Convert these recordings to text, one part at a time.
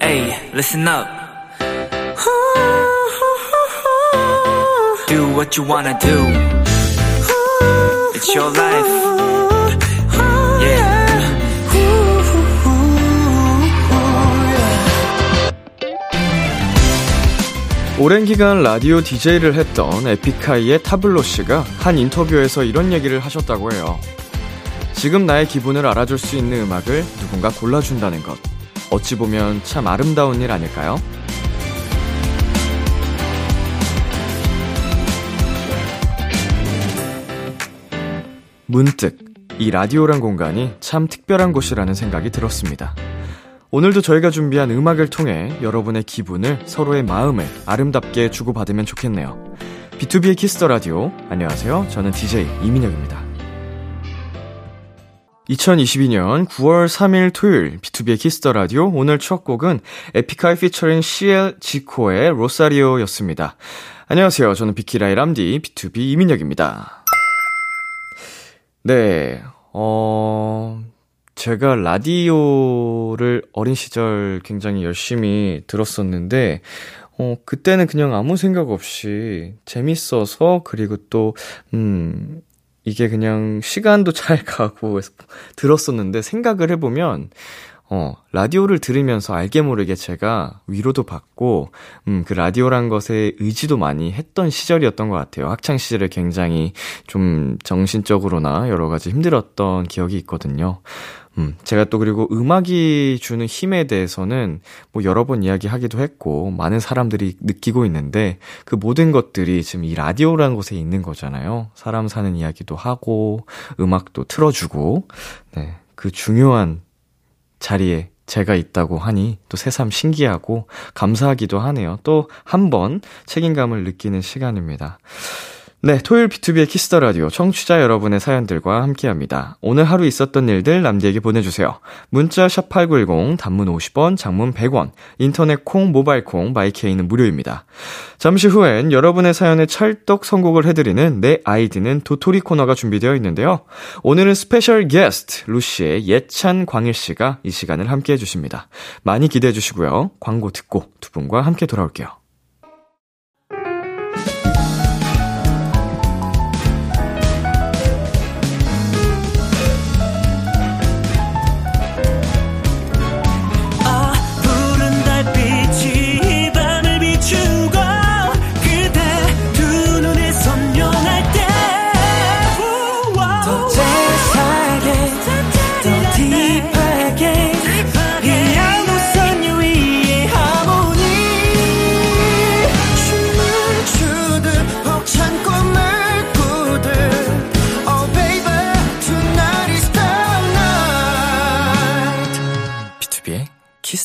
Hey, listen up. Do what you wanna do. It's your life. Yeah. 오랜 기간 라디오 DJ를 했던 에픽하이의 타블로 씨가 한 인터뷰에서 이런 얘기를 하셨다고 해요. 지금 나의 기분을 알아줄 수 있는 음악을 누군가 골라준다는 것. 어찌 보면 참 아름다운 일 아닐까요? 문득 이 라디오란 공간이 참 특별한 곳이라는 생각이 들었습니다. 오늘도 저희가 준비한 음악을 통해 여러분의 기분을 서로의 마음을 아름답게 주고받으면 좋겠네요. B2B의 키스터 라디오. 안녕하세요. 저는 DJ 이민혁입니다. 2022년 9월 3일 토요일 B2B의 키스터 라디오 오늘 첫 곡은 에픽하이 피처링 CL 지코의 로사리오였습니다. 안녕하세요. 저는 비키라의 람디 BTOB 이민혁입니다. 네. 어 제가 라디오를 어린 시절 굉장히 열심히 들었었는데, 어, 그때는 그냥 아무 생각 없이 재밌어서, 그리고 또, 음, 이게 그냥 시간도 잘 가고 들었었는데, 생각을 해보면, 어, 라디오를 들으면서 알게 모르게 제가 위로도 받고, 음, 그 라디오란 것에 의지도 많이 했던 시절이었던 것 같아요. 학창시절에 굉장히 좀 정신적으로나 여러 가지 힘들었던 기억이 있거든요. 음, 제가 또 그리고 음악이 주는 힘에 대해서는 뭐 여러 번 이야기하기도 했고, 많은 사람들이 느끼고 있는데, 그 모든 것들이 지금 이 라디오라는 곳에 있는 거잖아요. 사람 사는 이야기도 하고, 음악도 틀어주고, 네. 그 중요한 자리에 제가 있다고 하니 또 새삼 신기하고 감사하기도 하네요. 또 한 번 책임감을 느끼는 시간입니다. 네, 토요일 비투비의 키스 더 라디오 청취자 여러분의 사연들과 함께합니다. 오늘 하루 있었던 일들 남디에게 보내주세요. 문자 샵 #8910 단문 50원, 장문 100원, 인터넷 콩, 모바일 콩, 마이케이는 무료입니다. 잠시 후엔 여러분의 사연에 찰떡 선곡을 해드리는 내 아이디는 도토리 코너가 준비되어 있는데요. 오늘은 스페셜 게스트 루시의 예찬 광일 씨가 이 시간을 함께해 주십니다. 많이 기대해 주시고요. 광고 듣고 두 분과 함께 돌아올게요.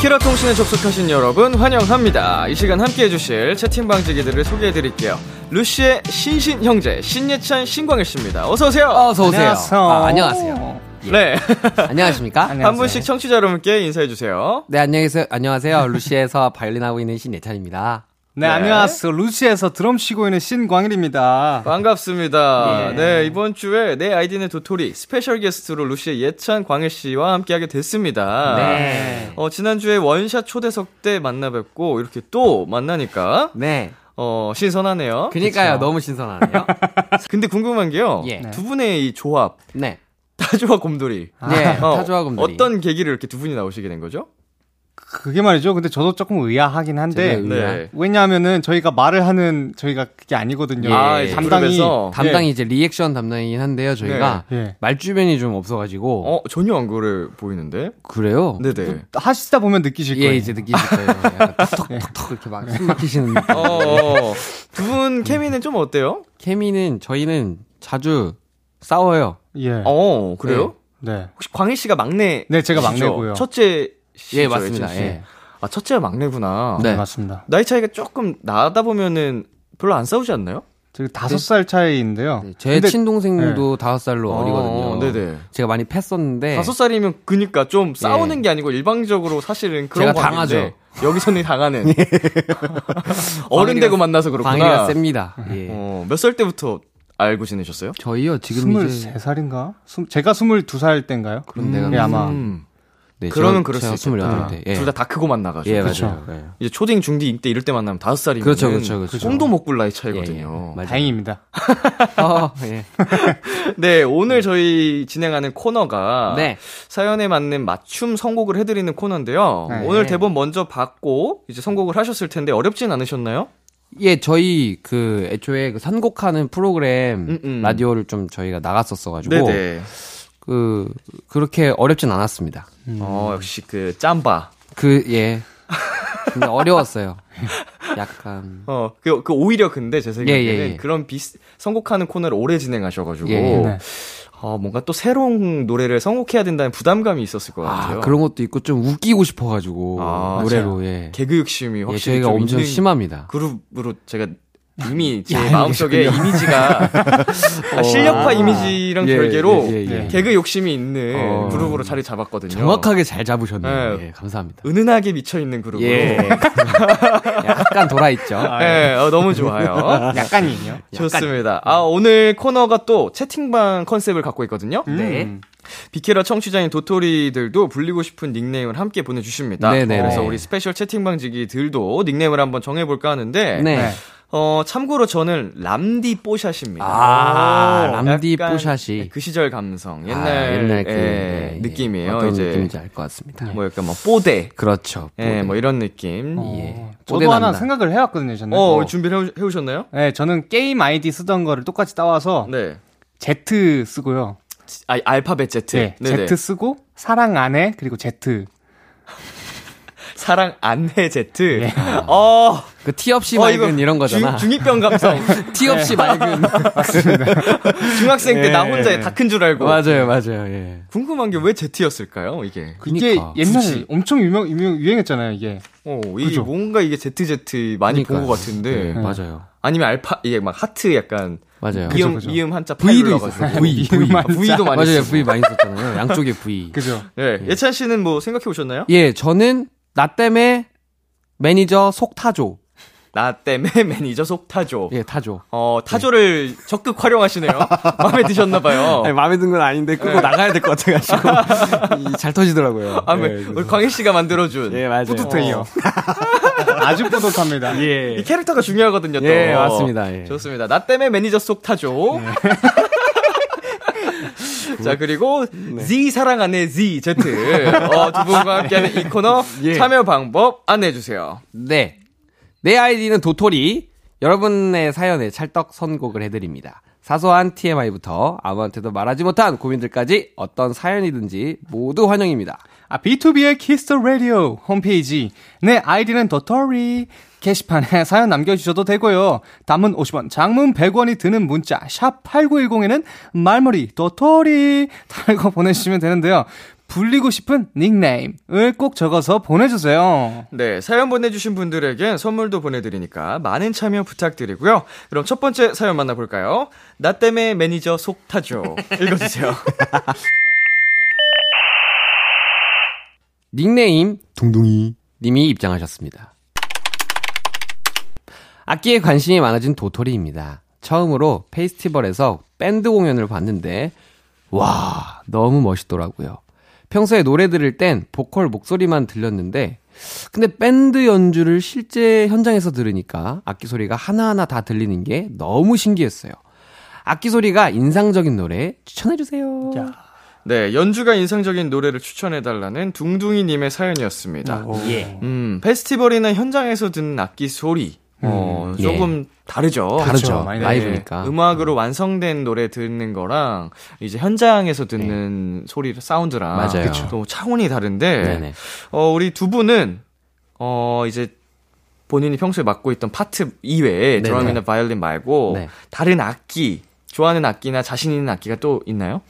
비키라 통신에 접속하신 여러분 환영합니다. 이 시간 함께 해주실 채팅방지기들을 소개해드릴게요. 루시의 신신 형제 신예찬 신광일 씨입니다. 어서 오세요. 어서 오세요. 안녕하세요. 아, 안녕하세요. 예. 네. 안녕하십니까? 한 분씩 청취자 여러분께 인사해 주세요. 네, 안녕하세요. 안녕하세요. 루시에서 바이올린 하고 있는 신예찬입니다. 네, 네. 안녕하세요. 루시에서 드럼 치고 있는 신광일입니다. 반갑습니다. 예. 네, 이번 주에 내 아이디는 도토리 스페셜 게스트로 루시의 예찬 광일 씨와 함께하게 됐습니다. 네. 어, 지난주에 원샷 초대석 때 만나 뵙고 이렇게 또 만나니까 네. 어, 신선하네요. 그니까요. 너무 신선하네요. 근데 궁금한 게요. 예. 두 분의 이 조합, 네. 타조와 곰돌이. 네. 어, 타조와 곰돌이. 어떤 계기를 이렇게 두 분이 나오시게 된 거죠? 그게 말이죠. 근데 저도 조금 의아하긴 한데 네. 왜냐하면은 저희가 말을 하는 저희가 그게 아니거든요. 예. 아, 이제 담당이? 담당이 이제 리액션 담당이긴 한데요. 저희가 예. 말주변이 좀 없어가지고. 어, 전혀 안 그래 보이는데? 그래요? 네네. 하시다 보면 느끼실 예, 거예요. 이제 느끼실 거예요. 톡톡톡 이렇게 막 숨 막히시는. 어, 어. 두분 케미는 좀 어때요? 케미는 저희는 자주 싸워요. 예. 어, 그래요? 네. 혹시 광희 씨가 막내? 네, 제가 막내고요. 첫째. 예, 맞습니다. 예. 아, 첫째가 막내구나. 네. 네, 맞습니다. 나이 차이가 조금 나다 보면은 별로 안 싸우지 않나요? 저기 다섯 살 차이인데요. 네, 제 근데 친동생도 다섯 살로 어, 어리거든요. 네네. 제가 많이 팼었는데 다섯 살이면 그니까 좀 싸우는 게 아니고 일방적으로 사실은 그런 네. 제가 관계인데 여기서는 당하는 어른 광희가- 되고 만나서 그렇구나. 방해가 셉니다. 예. 어, 몇 살 때부터 알고 지내셨어요? 저희요 지금 이제 23살인가? 제가 22살 때인가요? 그런 데가 예, 아마. 음. 네, 그러면 그럴 수 있겠다. 28대. 예. 둘다 다 크고 만나가지고. 예. 맞아요. 예. 이제 초딩, 중딩, 이때 이럴 때 만나면 다섯 살이면 그렇죠, 그렇죠, 그렇죠. 꿈도 못꿀 나이 예, 예. 차이거든요. 맞아요. 다행입니다. 어, 예. 네, 오늘 저희 진행하는 코너가 네. 사연에 맞는 맞춤 선곡을 해드리는 코너인데요. 네. 오늘 대본 먼저 받고 이제 선곡을 하셨을 텐데 어렵진 않으셨나요? 예, 저희 그 애초에 그 선곡하는 프로그램 음, 음. 라디오를 좀 저희가 나갔었어 가지고 네네. 그 그렇게 어렵진 않았습니다. 어, 역시 그 짬바. 그 예. 근데 어려웠어요. 약간 어, 그, 그 오히려 근데 제 생각에는 예, 예, 예. 그런 비슷, 선곡하는 코너를 오래 진행하셔가지고, 예, 네. 어, 뭔가 또 새로운 노래를 선곡해야 된다는 부담감이 있었을 것 같아요. 아, 그런 것도 있고 좀 웃기고 싶어 가지고 아, 노래로 예. 개그 욕심이 예, 확실히 저희가 좀 엄청 있는 심합니다. 그룹으로 제가 이미 제 야, 마음속에 이미지가 아, 실력파 이미지랑 예, 별개로 예, 예, 예. 개그 욕심이 있는 어. 그룹으로 자리 잡았거든요. 정확하게 잘 잡으셨네요. 네. 예, 감사합니다. 은은하게 미쳐 있는 그룹으로. 예. 약간 돌아 있죠. 예, 어, 너무 좋아요. 약간이요. 좋습니다. 아, 오늘 코너가 또 채팅방 컨셉을 갖고 있거든요. 네. 음. 비키라 청취자인 도토리들도 불리고 싶은 닉네임을 함께 보내주십니다. 네네. 그래서 네. 우리 스페셜 채팅방지기들도 닉네임을 한번 정해볼까 하는데, 네. 네. 어, 참고로 저는 람디 뽀샷입니다. 아, 오, 람디 뽀샷이. 그 시절 감성, 옛날, 아, 옛날 그 예, 네, 예. 느낌이에요. 어떤 이제 느낌인지 알 것 같습니다. 뭐 약간 뭐 뽀대, 그렇죠. 예, 뭐 이런 느낌. 어, 예. 저도 하나 뽀대난다. 생각을 해왔거든요, 저는. 어, 준비를 해오- 해오 셨나요? 네, 저는 게임 아이디 쓰던 거를 똑같이 따와서 네. Z 쓰고요. 아, 알파벳 Z. 네, 네네. Z 쓰고 사랑 안에 그리고 Z. 사랑 안해 Z. 예. 어, 그 티 없이 어, 맑은 이런 거잖아. 중, 중이병 감성. 티 없이 맑은. 중학생 때나 예. 혼자 다 큰 줄 알고. 맞아요, 맞아요. 예. 궁금한 게왜 Z였을까요, 이게? 이게 그니까, 옛날에 굳이. 엄청 유명, 유명 유행했잖아요, 이게. 어, 이게 그죠? 뭔가 이게 ZZ 많이 본. 것 같은데. 네, 맞아요. 아니면 알파, 이게 막 하트 약간. 맞아요. 미음, 그죠. 미음 한자 V도 눌러가지고. V, V. 아, V도 많이 맞아요. V 많이 썼잖아요. 양쪽에 V. 그죠? 네. 예찬 씨는 뭐 생각해 오셨나요? 예, 저는 나 때문에 매니저 속 타조. 나 때문에 매니저 속 타조. 예, 타조. 어, 타조를 적극 활용하시네요. 마음에 드셨나봐요. 아니, 마음에 든 건 아닌데 끄고 나가야 될 것 같아가지고 이, 잘 터지더라고요. 아, 왜, 예, 우리 광일 씨가 만들어준. 예, 맞아요. 뿌듯해요. 아주 뿌듯합니다. 이 예. 캐릭터가 중요하거든요, 또. 예, 맞습니다. 예. 좋습니다. 나 때문에 매니저 속 타조. 자, 그리고 Z 사랑 안에 Z Z. 어, 두 분과 함께하는 이 코너 예. 참여 방법 안내해 주세요. 네. 내 아이디는 도토리. 여러분의 사연에 찰떡 선곡을 해드립니다. 사소한 TMI부터 아무한테도 말하지 못한 고민들까지 어떤 사연이든지 모두 환영입니다. 아, 비투비의 키스 더 라디오 홈페이지. 내 아이디는 도토리. 게시판에 사연 남겨주셔도 되고요. 단문 50원, 장문 100원이 드는 문자, 샵 8910에는 말머리, 도토리 달고 보내주시면 되는데요. 불리고 싶은 닉네임을 꼭 적어서 보내주세요. 네, 사연 보내주신 분들에겐 선물도 보내드리니까 많은 참여 부탁드리고요. 그럼 첫 번째 사연 만나볼까요? 나 때문에 매니저 속 타죠. 읽어주세요. 닉네임 둥둥이 님이 입장하셨습니다. 악기에 관심이 많아진 도토리입니다. 처음으로 페스티벌에서 밴드 공연을 봤는데 와 너무 멋있더라고요. 평소에 노래 들을 땐 보컬 목소리만 들렸는데 근데 밴드 연주를 실제 현장에서 들으니까 악기 소리가 하나하나 다 들리는 게 너무 신기했어요. 악기 소리가 인상적인 노래 추천해 주세요. 네, 연주가 인상적인 노래를 추천해달라는 둥둥이님의 사연이었습니다. 예. 음, 페스티벌이나 현장에서 듣는 악기 소리, 어, 예. 조금 다르죠. 다르죠. 많이 라이브니까. 음악으로 완성된 노래 듣는 거랑 이제 현장에서 듣는 소리 사운드랑 맞아요. 그쵸. 또 차원이 다른데 네네. 어 우리 두 분은 어 이제 본인이 평소에 맡고 있던 파트 이외에 네네. 드럼이나 바이올린 말고 네. 다른 악기 좋아하는 악기나 자신 있는 악기가 또 있나요?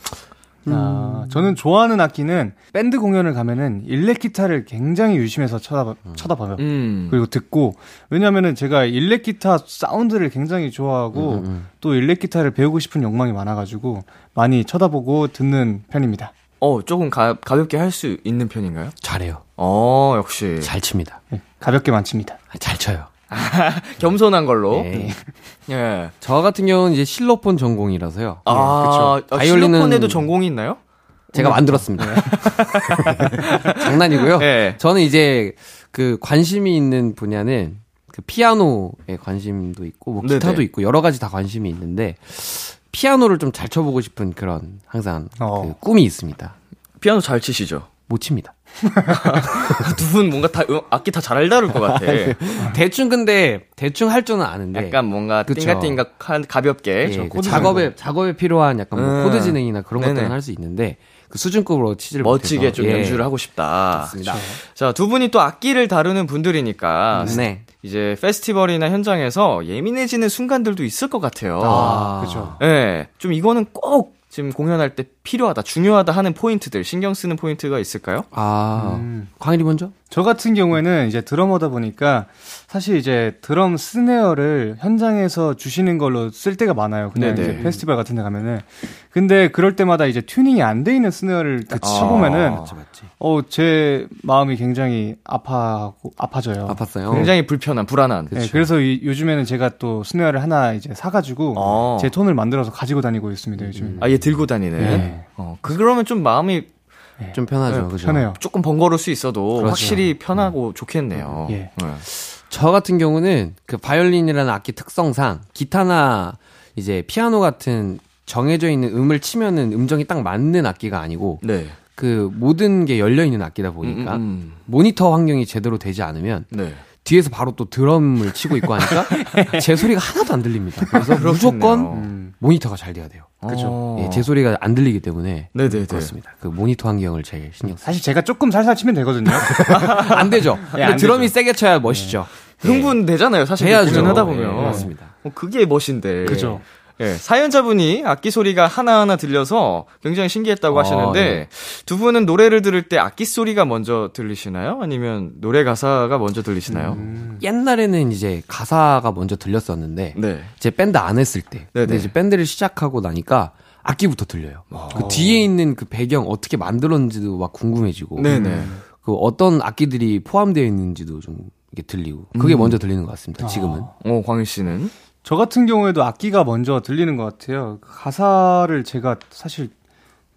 아, 저는 좋아하는 악기는 밴드 공연을 가면은 일렉 기타를 굉장히 유심해서 쳐다, 쳐다봐요. 음. 그리고 듣고 왜냐면은 제가 일렉 기타 사운드를 굉장히 좋아하고 또 일렉 기타를 배우고 싶은 욕망이 많아가지고 많이 쳐다보고 듣는 편입니다. 어, 조금 가, 가볍게 할 수 있는 편인가요? 잘해요. 어, 역시. 잘 칩니다. 네, 가볍게 만 칩니다. 아, 잘 쳐요. 겸손한 걸로. 예. 예. 저 같은 경우는 이제 실로폰 전공이라서요. 아, 아 바이올린은- 실로폰에도 전공이 있나요? 제가 만들었습니다. 장난이고요. 예. 저는 이제 그 관심이 있는 분야는 그 피아노에 관심도 있고 뭐 기타도 네네. 있고 여러 가지 다 관심이 있는데 피아노를 좀 잘 쳐보고 싶은 그런 항상 어. 그 꿈이 있습니다. 피아노 잘 치시죠? 못 칩니다. 두분 뭔가 다 음, 악기 다잘 다룰 것 같아. 대충 근데 대충 할 줄은 아는데 약간 뭔가 그쵸. 띵가띵가한 가볍게 예, 저그 작업에 작업에 필요한 약간 뭐 음. 코드 진행이나 그런 네네. 것들은 할 수 있는데 그 수준급으로 치지를 멋지게 못해서 좀 예. 연주를 하고 싶다. 맞습니다. 자, 두 분이 또 악기를 다루는 분들이니까 네. 이제 페스티벌이나 현장에서 예민해지는 순간들도 있을 것 같아요. 아, 그렇죠. 예. 좀 이거는 꼭 지금 공연할 때 필요하다, 중요하다 하는 포인트들, 신경 쓰는 포인트가 있을까요? 아, 음. 광일이 먼저? 저 같은 경우에는 이제 드러머다 보니까 사실 이제 드럼 스네어를 현장에서 주시는 걸로 쓸 때가 많아요. 그냥 네네. 이제 페스티벌 같은 데 가면은. 근데 그럴 때마다 이제 튜닝이 안 돼 있는 스네어를 딱 쳐보면은 아, 맞지. 어, 제 마음이 굉장히 아파하고 아파져요. 아팠어요. 굉장히 불편한, 불안한. 네, 그래서 이- 요즘에는 제가 또 스네어를 하나 이제 사가지고 어. 제 톤을 만들어서 가지고 다니고 있습니다. 요즘. 아예 들고 다니는. 네. 어, 그 그러면 좀 마음이 좀 편하죠. 네, 그죠? 편해요. 조금 번거로울 수 있어도 그렇죠. 확실히 편하고 좋겠네요. 예. 네. 저 같은 경우는 그 바이올린이라는 악기 특성상 기타나 이제 피아노 같은 정해져 있는 음을 치면은 음정이 딱 맞는 악기가 아니고 네. 그 모든 게 열려 있는 악기다 보니까 음, 음, 모니터 환경이 제대로 되지 않으면 음. 네. 뒤에서 바로 또 드럼을 치고 있고 하니까 제 소리가 하나도 안 들립니다. 그래서 그렇겠네요. 무조건 음. 모니터가 잘 돼야 돼요. 그죠. 예, 제 소리가 안 들리기 때문에 네네네. 그렇습니다. 그 모니터 환경을 제일 신경 쓰. 사실 제가 조금 살살 치면 되거든요. 안 되죠. 근데 안 드럼이 되죠. 세게 쳐야 멋있죠. 흥분 되잖아요, 사실. 해야죠. 예, 보면. 맞습니다. 어, 그게 멋인데. 그죠. 예, 사연자분이 악기 소리가 하나하나 들려서 굉장히 신기했다고 아, 하시는데 네. 두 분은 노래를 들을 때 악기 소리가 먼저 들리시나요? 아니면 노래 가사가 먼저 들리시나요? 음. 옛날에는 이제 가사가 먼저 들렸었는데 네. 제 밴드 안 했을 때 네네. 근데 이제 밴드를 시작하고 나니까 악기부터 들려요. 그 뒤에 있는 그 배경 어떻게 만들었는지도 막 궁금해지고 네네. 그 어떤 악기들이 포함되어 있는지도 좀 이게 들리고 그게 먼저 들리는 것 같습니다. 지금은 어, 광일 씨는? 저 같은 경우에도 악기가 먼저 들리는 것 같아요. 그 가사를 제가 사실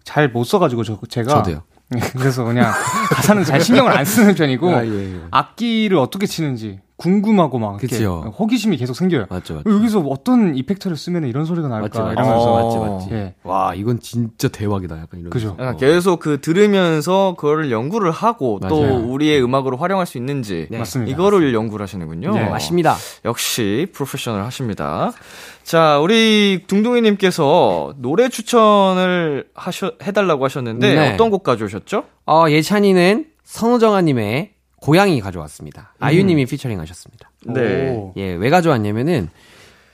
잘 못 써가지고 저, 제가 저도요. 그래서 그냥 가사는 잘 신경을 안 쓰는 편이고 아, 예, 예. 악기를 어떻게 치는지 궁금하고 막 이렇게 그쵸. 호기심이 계속 생겨요. 맞죠, 맞죠. 여기서 어떤 이펙트를 쓰면 이런 소리가 날까 맞지. 이러면서 어. 맞지, 맞지. 예. 와, 이건 진짜 대박이다. 약간 이런. 그죠. 약간 계속 그 들으면서 그거를 연구를 하고 또 맞아요. 우리의 음악으로 활용할 수 있는지 네. 맞습니다. 이거를 연구를 하시는군요. 네. 맞습니다. 역시 프로페셔널 하십니다. 자, 우리 둥둥이님께서 노래 추천을 하셔, 해달라고 하셨는데 네. 어떤 곡 가져오셨죠? 어, 예찬이는 선우정아님의 고양이 가져왔습니다. 아유님이 피처링 하셨습니다. 네. 오. 예, 왜 가져왔냐면은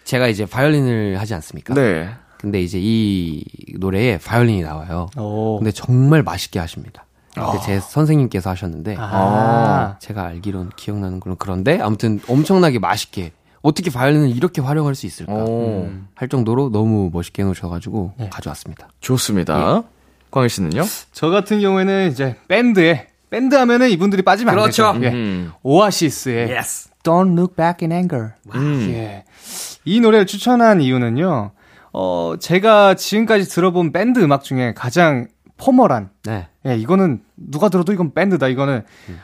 제가 이제 바이올린을 하지 않습니까? 네. 근데 이제 이 노래에 바이올린이 나와요. 오. 근데 정말 맛있게 하십니다. 근데 제 선생님께서 하셨는데 아. 제가 알기로는 기억나는 그런 그런데 아무튼 엄청나게 맛있게 어떻게 바이올린을 이렇게 활용할 수 있을까 오, 할 정도로 너무 멋있게 해놓으셔가지고 네. 가져왔습니다. 좋습니다. 광일 씨는요? 저 같은 경우에는 이제 밴드에 밴드 하면은 이분들이 빠지면 안 그렇죠. 되죠. 예. 음. 오아시스의 Don't Look Back in Anger. 음. 예. 이 노래를 추천한 이유는요. 어, 제가 지금까지 들어본 밴드 음악 중에 가장 포멀한 네. 예, 이거는 누가 들어도 이건 밴드다. 이거는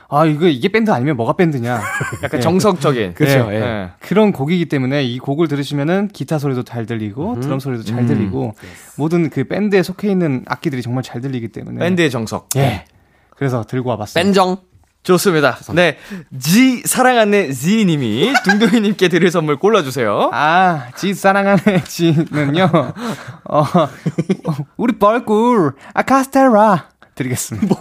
아, 이거 이게 밴드 아니면 뭐가 밴드냐. 약간 예. 정석적인. 그쵸, 예. 예. 예. 그런 곡이기 때문에 이 곡을 들으시면은 기타 소리도 잘 들리고 드럼 소리도 잘 들리고 모든 그 밴드에 속해 있는 악기들이 정말 잘 들리기 때문에 밴드의 정석. 예. 그래서 들고 와봤습니다. 뺀정. 좋습니다. 네. 지, 사랑하는 지님이 둥둥이 님께 드릴 선물 골라 주세요. 아, 지 사랑하는 지는요. 어, 우리 벌꿀 아카스테라 드리겠습니다.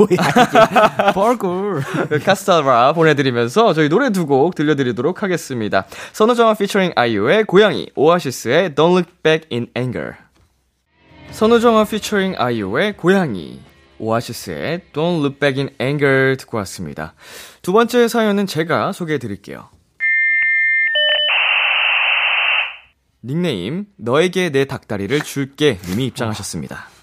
벌꿀. 카스타라 보내드리면서 저희 노래 두 곡 들려드리도록 하겠습니다. 선우정아 피처링 아이유의 고양이, 오아시스의 Don't Look Back in Anger. 선우정아 피처링 아이유의 고양이, 오아시스의 Don't Look Back in Anger 듣고 왔습니다. 두 번째 사연은 제가 소개해 드릴게요. 닉네임, 너에게 내 닭다리를 줄게 님이 입장하셨습니다.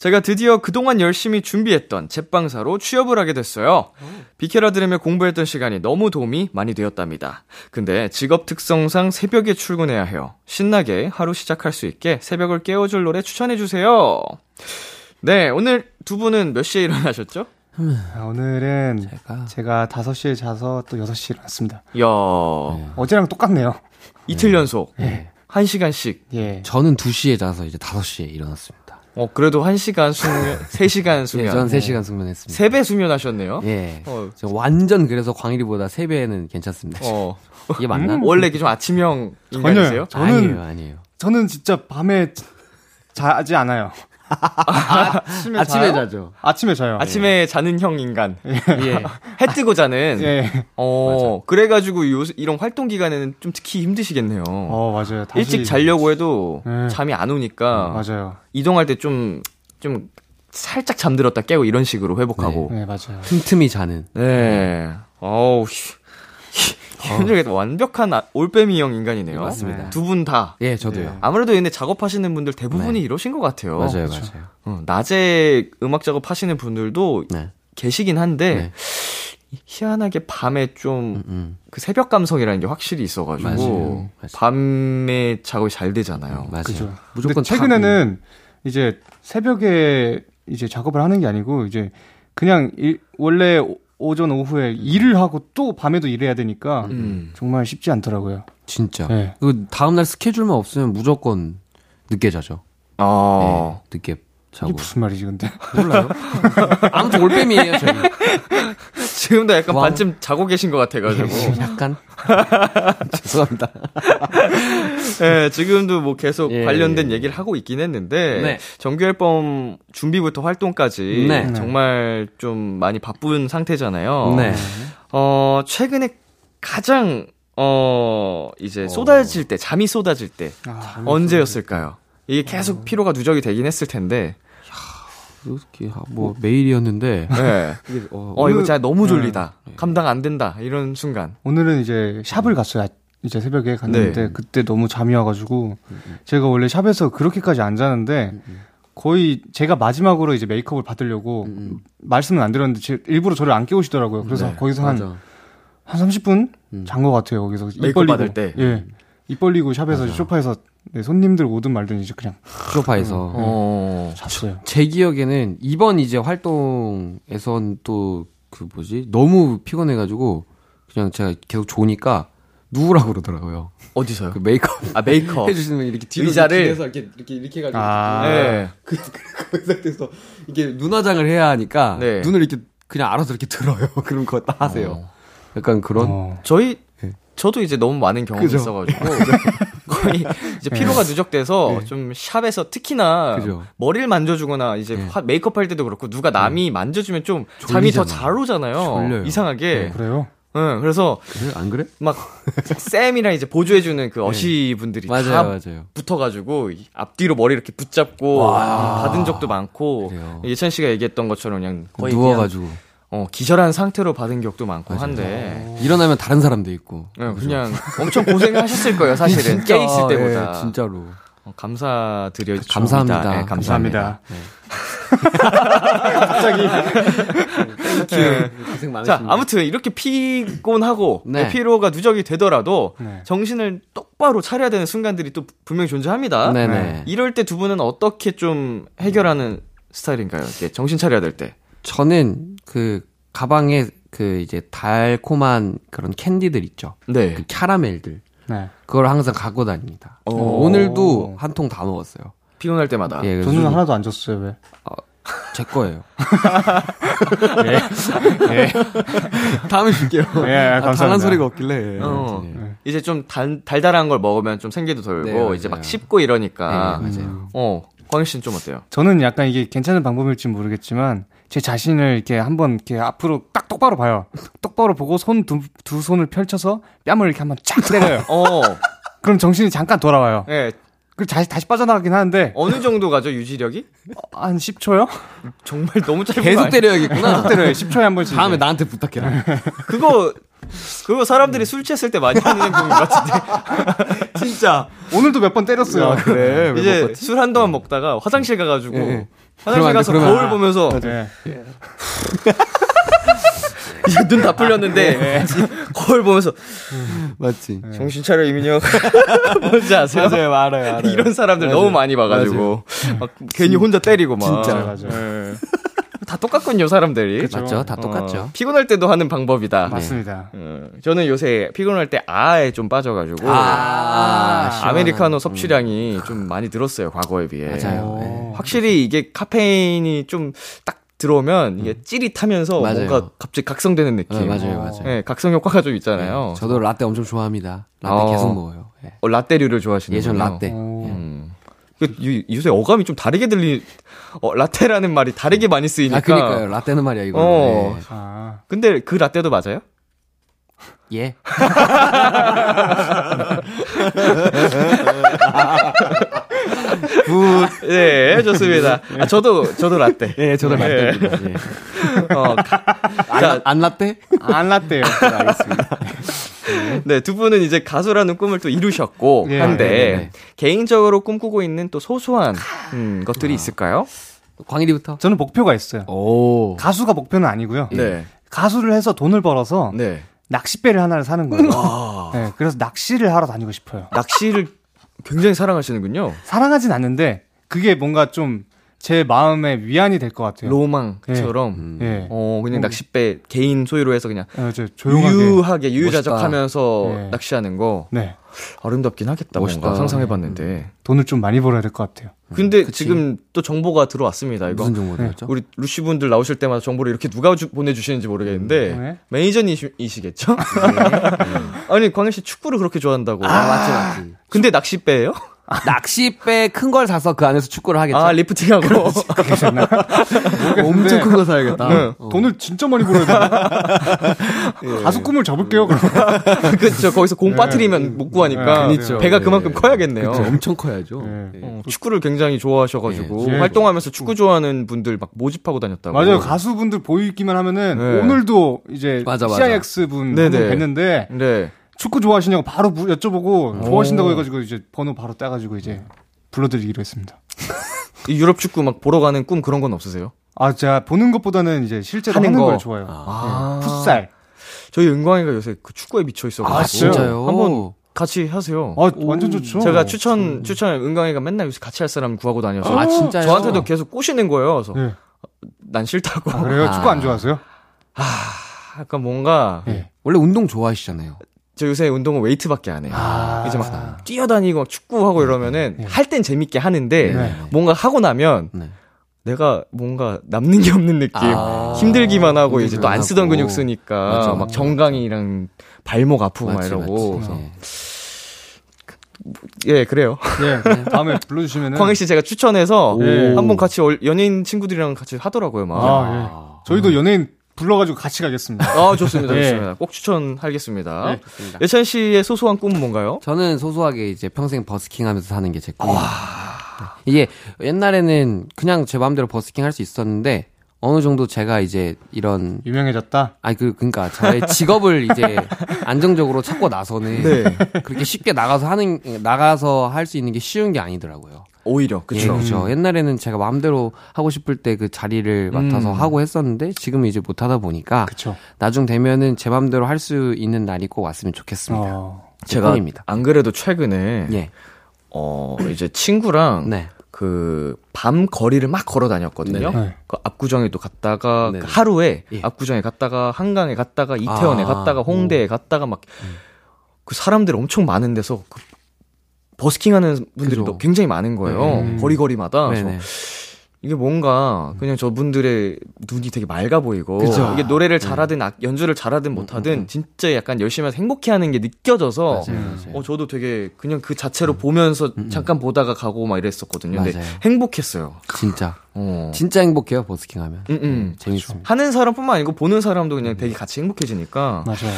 제가 드디어 그동안 열심히 준비했던 제빵사로 취업을 하게 됐어요. 비케라 들으며 공부했던 시간이 너무 도움이 많이 되었답니다. 근데 직업 특성상 새벽에 출근해야 해요. 신나게 하루 시작할 수 있게 새벽을 깨워줄 노래 추천해주세요. 네, 오늘 두 분은 몇 시에 일어나셨죠? 아, 오늘은 제가 제가 5시에 자서 또 6시에 일어났습니다. 이야, 어제랑 똑같네요. 이틀 연속. 네. 한 시간씩. 예. 저는 2시에 자서 이제 5시에 일어났습니다. 어, 그래도 한 시간 수면, 세 시간 예, 수면. 저는 3시간 숙면했습니다. 세배 수면하셨네요? 예. 어, 저 완전 그래서 광일이보다 3배는 괜찮습니다. 어. 이게 맞나? 원래 이게 좀 아침형 인간이세요? 저는- 아니에요, 아니에요. 저는 진짜 밤에 자지 않아요. 아 침에, 아침에 자요? 자죠. 아침에 자요. 아침에 자는 형 인간. 예. 해 뜨고 자는. 예. 어, 그래 가지고 요, 이런 활동 기간에는 좀 특히 힘드시겠네요. 어, 맞아요. 다시- 일찍 자려고 해도 네. 잠이 안 오니까 맞아요. 이동할 때 좀, 좀 살짝 잠들었다 깨고 이런 식으로 회복하고. 네, 맞아요. 틈틈이 자는. 네. 어우, 씨. 현정이 완벽한 아- 올빼미형 인간이네요. 네, 맞습니다. 두 분 다. 예, 저도요. 아무래도 근데 작업하시는 분들 대부분이 네. 이러신 것 같아요. 맞아요, 맞아요. 어, 낮에 음악 작업하시는 분들도 네. 계시긴 한데 네. 희한하게 밤에 좀그 음, 새벽 감성이라는 게 확실히 있어가지고 맞아요. 맞아요. 밤에 작업이 잘 되잖아요. 맞아요. 그죠. 무조건 근데 최근에는 이제 새벽에 이제 작업을 하는 게 아니고 이제 그냥 일, 원래 오- 오전 오후에 일을 하고 또 밤에도 일해야 되니까 음. 정말 쉽지 않더라고요. 진짜. 네. 그 다음 날 스케줄만 없으면 무조건 늦게 자죠. 어. 네, 늦게 이게 자고. 무슨 말이지 근데? 몰라요. 아무튼 올빼미예요, 저희. 지금도 약간 와. 반쯤 자고 계신 것 같아가지고. 약간. 죄송합니다. 네, 지금도 뭐 계속 예, 관련된 예. 얘기를 하고 있긴 했는데 네. 정규 앨범 준비부터 활동까지 네. 정말 좀 많이 바쁜 상태잖아요. 네. 어, 최근에 가장 어, 이제 쏟아질 때, 잠이 쏟아질 때 아, 언제였을까요? 이게 계속 피로가 누적이 되긴 했을 텐데. 이렇게 뭐 매일이었는데. 네. 이게, 어, 어, 이거 진짜 너무 졸리다. 감당 안 된다. 이런 순간. 오늘은 이제 샵을 갔어요. 이제 새벽에 갔는데 네. 그때 너무 잠이 와가지고 제가 원래 샵에서 그렇게까지 안 자는데 거의 제가 마지막으로 이제 메이크업을 받으려고 음. 말씀은 안 드렸는데 제, 일부러 저를 안 깨우시더라고요. 그래서 네, 거기서 한 맞아. 한 30분 음. 잔것 같아요. 거기서 입 벌리고 때? 예. 입 벌리고 샵에서 맞아. 소파에서 네, 손님들 오든 말든 이제 그냥 소파에서. 어. 잤어요. 제 기억에는 이번 이제 활동에선 또 그 뭐지 너무 피곤해가지고 그냥 제가 계속 조니까 누우라고 그러더라고요. 어디서요? 그 메이크업 아, 메이크업. 해주시는 분이 이렇게 뒤로 의자를? 뒤에서 이렇게 이렇게 이렇게 해가지고 아. 네. 그, 그, 그 상태에서 이게 눈화장을 해야 하니까 네. 눈을 이렇게 그냥 알아서 이렇게 들어요. 그럼 그거 다 하세요. 약간 그런 어. 저희 네. 저도 이제 너무 많은 경험이 그죠. 있어가지고 거의 이제 피로가 누적돼서 좀 샵에서 특히나 네. 그죠. 머리를 만져주거나 이제 네. 화- 메이크업 할 때도 그렇고 누가 남이 만져주면 좀 잠이 더. 잘 오잖아요. 졸려요. 이상하게. 그래요? 응, 그래서 그래 안 그래? 막 쌤이랑 이제 보조해 주는 그 어시 분들이 네. 맞아요, 다 맞아요. 붙어가지고 이 앞뒤로 머리 이렇게 붙잡고 받은 적도 많고 그래요. 예찬 씨가 얘기했던 것처럼 그냥 거의 누워가지고 그냥, 어, 기절한 상태로 받은 적도 많고 한데 일어나면 다른 사람도 있고. 네, 그냥 엄청 고생하셨을 거예요, 사실은. 깨 있을 때보다. 예, 진짜로. 어, 감사드려 감사합니다. 네, 감사합니다. 네. 고생 많으십니다. 자, 아무튼 이렇게 피곤하고 네. 피로가 누적이 되더라도 네. 정신을 똑바로 차려야 되는 순간들이 또 분명히 존재합니다. 네네. 이럴 때 두 분은 어떻게 좀 해결하는 스타일인가요? 이렇게 정신 차려야 될 때. 저는 그 가방에 그 이제 달콤한 그런 캔디들 있죠. 네. 그 캐러멜들. 네. 그걸 항상 갖고 다닙니다. 오. 오늘도 한 통 다 먹었어요. 피곤할 때마다. 예, 저는 하나도 안 줬어요. 왜? 제 거예요. 다음에 줄게요. 예, 아, 감사합니다. 달란 소리가 없길래. 어. 네. 이제 좀 달, 달달한 걸 먹으면 좀 생기도 돌고 네. 이제 막 씹고 이러니까. 네, 맞아요. 어, 광희 씨는 좀 어때요? 저는 약간 이게 괜찮은 방법일지 모르겠지만 제 자신을 이렇게 한번 이렇게 앞으로 딱 똑바로 봐요. 똑바로 보고 손두 두 손을 펼쳐서 뺨을 이렇게 한번 쫙 때려요. 어, 그럼 정신이 잠깐 돌아와요. 예. 그 다시 다시 빠져나가긴 하는데 어느 정도 가죠 유지력이? 한 10초요? 정말 너무 짧은 거 계속? 때려야겠구나. 때려요. 10초에 한 번씩. 다음에 이제. 나한테 부탁해라. 그거 그거 사람들이 술 취했을 때 많이 하는 행동인 것 같은데 진짜 오늘도 몇 번 때렸어요. 그래. 이제 술 한 동안 먹다가 화장실 가가지고 예, 예. 화장실 가서 그러면 거울. 보면서 네. 눈 다 풀렸는데 거울 보면서 맞지. 정신 차려 이민혁 뭔지 아세요? 맞아요, 알아요, 알아요. 이런 사람들 너무 많이 봐가지고 막 괜히 혼자 때리고 막 진짜. 맞아요. 예. 다 똑같군요 사람들이 맞죠? 다 어, 똑같죠. 피곤할 때도 하는 방법이다 맞습니다. 어, 저는 요새 피곤할 때 아에 좀 빠져가지고 아, 시원한. 아메리카노 섭취량이 좀 많이 늘었어요 과거에 비해 맞아요. 오. 네. 확실히 이게 카페인이 좀 딱 들어오면 이게 찌릿하면서 맞아요. 뭔가 갑자기 각성되는 느낌. 어, 맞아요, 맞아요. 네, 각성 효과가 좀 있잖아요. 저도 라떼 엄청 좋아합니다. 라떼 어. 계속 먹어요. 예. 어, 라떼류를 좋아하시는 예전 라떼. 오. 음. 그, 요- 요새 어감이 좀 다르게 들리. 어, 라떼라는 말이 다르게 많이 쓰이니까. 아, 그니까요. 라떼는 말이야, 이거. 어. 아. 근데 그 라떼도 맞아요? 예. 예. Good. 네, 좋습니다. 아, 저도 저도 라떼. 예, 저도 예. 라떼입니다. 예. 어, 가- 안, 자, 안 라떼? 안 났대요. 네, 알겠습니다. 네, 두 분은 이제 가수라는 꿈을 또 이루셨고 예, 한데 네, 네. 개인적으로 꿈꾸고 있는 또 소소한 음, 것들이 있을까요? 광일이부터. 저는 목표가 있어요. 오. 가수가 목표는 아니고요. 네. 가수를 해서 돈을 벌어서 네. 낚싯배를 하나를 사는 거예요. 아, 네, 그래서 낚시를 하러 다니고 싶어요. 낚시를 굉장히 사랑하시는군요. 사랑하진 않는데 그게 뭔가 좀 제 마음의 위안이 될 것 같아요. 로망처럼. 예. 어, 그냥 음. 낚싯배 개인 소유로 해서 그냥 어, 저 조용하게. 유유하게 유유자적하면서. 네. 낚시하는 거 네. 아름답긴 하겠다. 멋있다. 뭔가 상상해 봤는데. 돈을 좀 많이 벌어야 될 것 같아요. 근데 그치. 지금 또 정보가 들어왔습니다. 이거 무슨 정보였죠? 우리 루시 분들 나오실 때마다 정보를 이렇게 누가 주- 보내주시는지 모르겠는데 네. 매니저님이시겠죠? 아니 광일 씨 축구를 그렇게 좋아한다고. 아, 맞지, 맞지. 근데 낚싯배예요? 낚시배 큰 걸 사서 그 안에서 축구를 하겠죠. 아 리프팅하고. 엄청 큰 거 사야겠다. 네. 어. 돈을 진짜 많이 벌어야 돼요. 가수 꿈을 접을게요, 그럼. 그렇죠. 거기서 공 빠뜨리면 못 구하니까 네, 그렇죠. 배가 네. 그만큼 커야겠네요. 그쵸, 엄청 커야죠. 네. 예. 어, 축구를 굉장히 좋아하셔가지고 네. 활동하면서 축구 좋아하는 분들 막 모집하고 다녔다고. 맞아요. 가수분들 보이기만 하면은 네. 오늘도 이제 맞아, 맞아. CIX 분 뵀는데 네. 축구 좋아하시냐고 바로 무- 여쭤보고 오. 좋아하신다고 해가지고 이제 번호 바로 따가지고 이제 불러드리기로 했습니다. 이 유럽 축구 막 보러 가는 꿈 그런 건 없으세요? 아, 제가 보는 것보다는 이제 실제로 하는 하는, 거. 걸 좋아해요. 아. 네, 풋살. 저희 은광이가 요새 그 축구에 미쳐 있어가지고. 아, 진짜요? 한번 같이 하세요. 아, 완전 좋죠. 제가 추천 추천 은광이가 맨날 요새 같이 할 사람 구하고 다녀서 아, 진짜요? 저한테도 계속 꼬시는 거예요. 그래서 네. 난 싫다고. 아, 그래요? 아. 축구 안 좋아하세요? 약간 뭔가 네. 원래 운동 좋아하시잖아요. 저 요새 운동은 웨이트밖에 안 해요. 아. 이제 막 뛰어다니고 막 축구하고 이러면은 네. 할 땐 재밌게 하는데 네. 뭔가 하고 나면 네. 내가 뭔가 남는 게 없는 느낌. 아. 힘들기만 하고 이제 또 안 쓰던. 근육 쓰니까 맞아. 막 정강이랑 발목 아프고 막 맞지, 이러고. 맞지. 그래서 예. 예, 그래요. 네. 다음에 불러주시면은. 광희 씨 제가 추천해서 오. 한번 같이 얼- 연예인 친구들이랑 같이 하더라고요, 막. 아, 예. 저희도 연예인 불러가지고 같이 가겠습니다. 아, 좋습니다. 예. 좋습니다. 꼭 추천하겠습니다. 네. 좋습니다. 예찬 씨의 소소한 꿈은 뭔가요? 저는 소소하게 이제 평생 버스킹 하면서 사는 게 제 꿈입니다. 네. 이게 옛날에는 그냥 제 마음대로 버스킹 할 수 있었는데 어느 정도 제가 이제 이런 유명해졌다. 아니 그 그러니까 저의 직업을 이제 안정적으로 찾고 나서는 네. 그렇게 쉽게 나가서 하는 나가서 할 수 있는 게 쉬운 게 아니더라고요. 오히려, 예, 그쵸. 그렇죠. 옛날에는 제가 마음대로 하고 싶을 때 그 자리를 맡아서 음. 하고 했었는데 지금은 이제 못 하다 보니까 그쵸. 나중 되면은 제 마음대로 할 수 있는 날이 꼭 왔으면 좋겠습니다. 어. 제 제가 꿈입니다. 안 그래도 최근에, 예. 어, 이제 친구랑 네. 그 밤 거리를 막 걸어 다녔거든요. 네. 그 압구정에도 갔다가. 그 하루에 예. 압구정에 갔다가 한강에 갔다가 이태원에 아, 갔다가 홍대에 갔다가 막 그 사람들 엄청 많은 데서 그 버스킹하는 그죠. 또 굉장히 많은 거예요. 네. 거리거리마다. 이게 뭔가 그냥 저분들의 눈이 되게 맑아 보이고 그죠. 이게 노래를 잘하든 악- 연주를 잘하든 못하든 진짜 약간 열심히 해서 행복해하는 게 느껴져서 맞아요, 음. 맞아요. 어 저도 되게 그냥 그 자체로 보면서 잠깐 보다가 가고 막 이랬었거든요. 근데 맞아요. 행복했어요. 진짜 어. 진짜 행복해요 버스킹 하면. 음, 음. 재밌습니다. 하는 사람뿐만 아니고 보는 사람도 그냥 되게 같이 행복해지니까. 맞아요.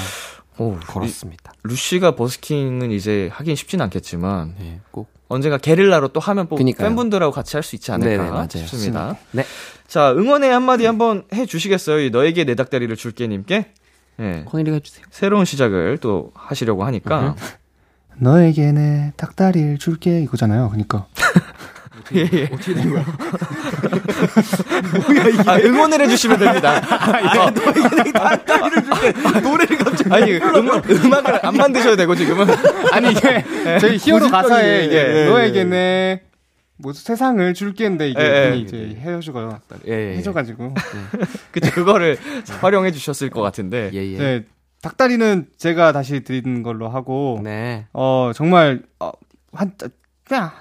어, 이- 걸었습니다. 루시가 버스킹은 이제 하긴 쉽진 않겠지만 네, 꼭. 언젠가 게릴라로 또 하면 또 그니까요. 팬분들하고 같이 할 수 있지 않을까 네네, 맞아요. 싶습니다. 네. 자, 응원의 한마디 한번 해 주시겠어요? 이 너에게 내 닭다리를 줄게 님께. 예. 코넬리가 해주세요. 새로운 시작을 또 하시려고 음. 하니까. 너에게 내 닭다리를 줄게 이거잖아요. 그러니까 예, 예. 어떻게 된 거야? 뭐야, 이게. 아, 응원을 해주시면 됩니다. 아, 너에게 내 닭다리를 줄게. 노래를 갑자기. 아니, 음악, 음악을 안 만드셔도 되고, 지금은. 아니 이게 저희 히어로 가사에 이게 예, 예, 너에게 내뭐 세상을 줄게인데 이게 예, 예. 이제 헤어져가 예, 예. 해져가지고 그쵸, 그거를 활용해 주셨을 것 같은데. 예, 예. 네 닭다리는 제가 다시 드리는 걸로 하고 네. 어 정말 어한 야.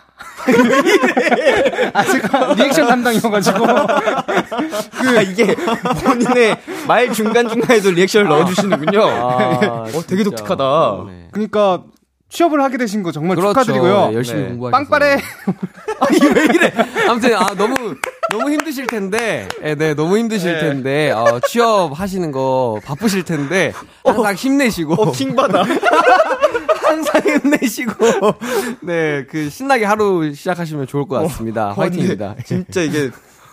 아, 제가 리액션 담당이어가지고. 아, 이게 본인의 말 중간중간에도 리액션을 넣어주시는군요. 어, 되게 독특하다. 네. 그러니까 취업을 하게 되신 거 정말 그렇죠. 축하드리고요. 네, 열심히 네. 공부하셔서. 빵빠레. 아무튼 아 너무 너무 힘드실 텐데, 예, 네, 너무 힘드실 네. 텐데, 어, 취업 하시는 거 바쁘실 텐데 항상 힘내시고, 어, 킹받아. 항상 힘내시고, 네, 그 신나게 하루 시작하시면 좋을 것 같습니다. 화이팅입니다. 진짜 이게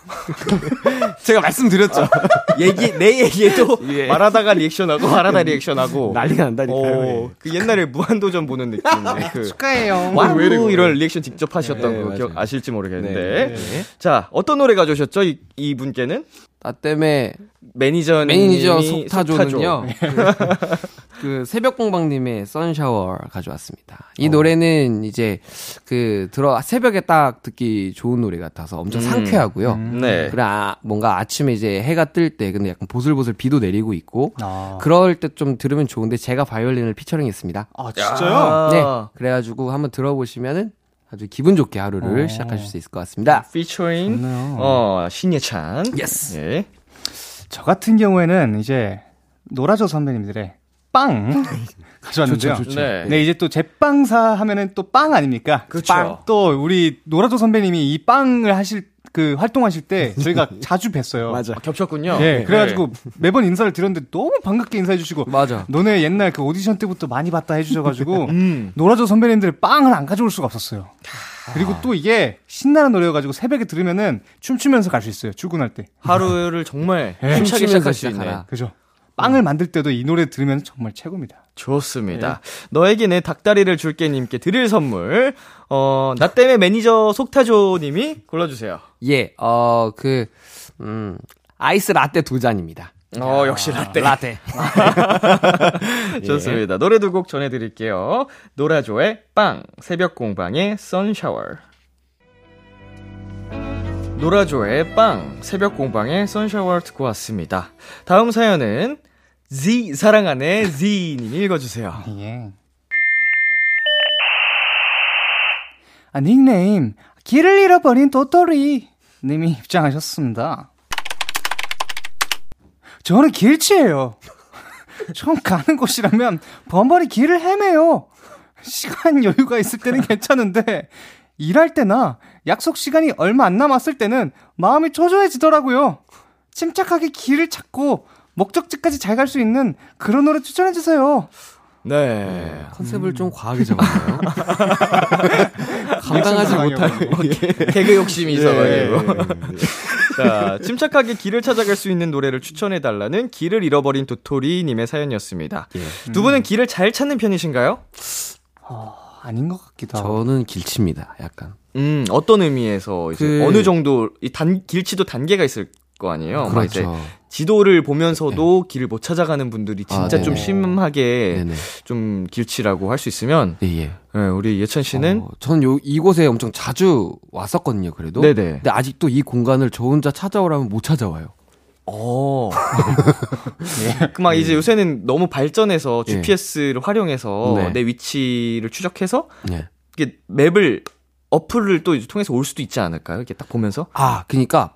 제가 말씀드렸죠. 얘기 내 얘기에도 예. 말하다가 리액션하고 말하다 리액션하고 난리가 난다니까요. 어, 그 옛날에 무한도전 보는 느낌인데 그 축하해요. Wow. 이런 리액션 직접 하셨던 네, 거. 기억 아실지 모르겠는데 네, 네. 자 어떤 노래 가져오셨죠 이, 이 분께는 나 때문에 매니저 매니저 속타조는요. 그, 그 새벽 공방님의 선샤워 가져왔습니다. 이 어. 노래는 이제 그 들어 새벽에 딱 듣기 좋은 노래 같아서 엄청 음. 상쾌하고요. 네. 그래 아, 뭔가 아침에 이제 해가 뜰 때 근데 약간 보슬보슬 비도 내리고 있고 아, 그럴 때 좀 들으면 좋은데 제가 바이올린을 피처링했습니다. 아 진짜요? 아, 네. 그래가지고 한번 들어보시면은 아주 기분 좋게 하루를 어. 시작하실 수 있을 것 같습니다. 피처링. 어 신예찬 Yes. 예. 저 같은 경우에는 이제 노라조 선배님들의 빵 가져왔는데요. 좋죠, 좋죠. 네. 네, 이제 또 제빵사 하면은 또 빵 아닙니까? 그쵸. 빵. 또 우리 노라조 선배님이 이 빵을 하실 그 활동하실 때 저희가 자주 뵀어요. 맞아. 아, 겹쳤군요 예, 그래가지고 매번 인사를 드렸는데 너무 반갑게 인사해주시고 맞아. 너네 옛날 그 오디션 때부터 많이 봤다 해주셔가지고 음. 노라조 선배님들 빵을 안 가져올 수가 없었어요. 그리고 또 이게 신나는 노래여가지고 새벽에 들으면은 춤추면서 갈 수 있어요. 출근할 때. 하루를 정말 네. 힘차게 시작할 수. 있는 그죠? 빵을 만들 때도 이 노래 들으면 정말 최고입니다. 좋습니다. 너에게 내 닭다리를 줄게 님께 드릴 선물. 어, 나 때문에 매니저 속타조 님이 골라 주세요. 예, 어, 그, 음, 아이스 라떼 두 잔입니다. 어, 역시 라떼. 라떼. 좋습니다. 노래 두 곡 전해 드릴게요. 노라조의 빵, 새벽 공방의 선샤워. 노라조의 빵, 새벽 공방의 선샤워 듣고 왔습니다. 다음 사연은 Z 사랑하네 Z님이 읽어주세요. 예. 아, 닉네임, 길을 잃어버린 도토리 님이 입장하셨습니다. 저는 길치예요. 처음 가는 곳이라면 번번이 길을 헤매요. 시간 여유가 있을 때는 괜찮은데, 일할 때나 약속 시간이 얼마 안 남았을 때는 마음이 초조해지더라고요. 침착하게 길을 찾고 목적지까지 잘 갈 수 있는 그런 노래 추천해 주세요. 네. 컨셉을 좀 과하게 잡았나요? 감당하지 못할. 개그 욕심이 있어가지고. 자, 침착하게 길을 찾아갈 수 있는 노래를 추천해달라는 길을 잃어버린 도토리님의 사연이었습니다. 두 분은 길을 잘 찾는 편이신가요? 아닌 것 같기도 하고. 저는 길치입니다, 약간. 음, 어떤 의미에서 이제 그- 어느 정도 이 단, 길치도 단계가 있을 거 아니에요? 막 이제 그렇죠. 지도를 보면서도 길을 못 찾아가는 분들이 진짜 아, 좀. 심하게 네네. 좀 길치라고 할 수 있으면 네, 예. 예, 우리 예찬 씨는 어, 저는 요, 이곳에 엄청 자주 왔었거든요, 그래도. 네네. 근데 아직도 이 공간을 저 혼자 찾아오라면 못 찾아와요. 어. 그막 이제 요새는 너무 발전해서 예. GPS를 활용해서 네. 내 위치를 추적해서 네. 이게 맵을 어플을 또 이제 통해서 올 수도 있지 않을까요? 이렇게 딱 보면서. 아, 그니까,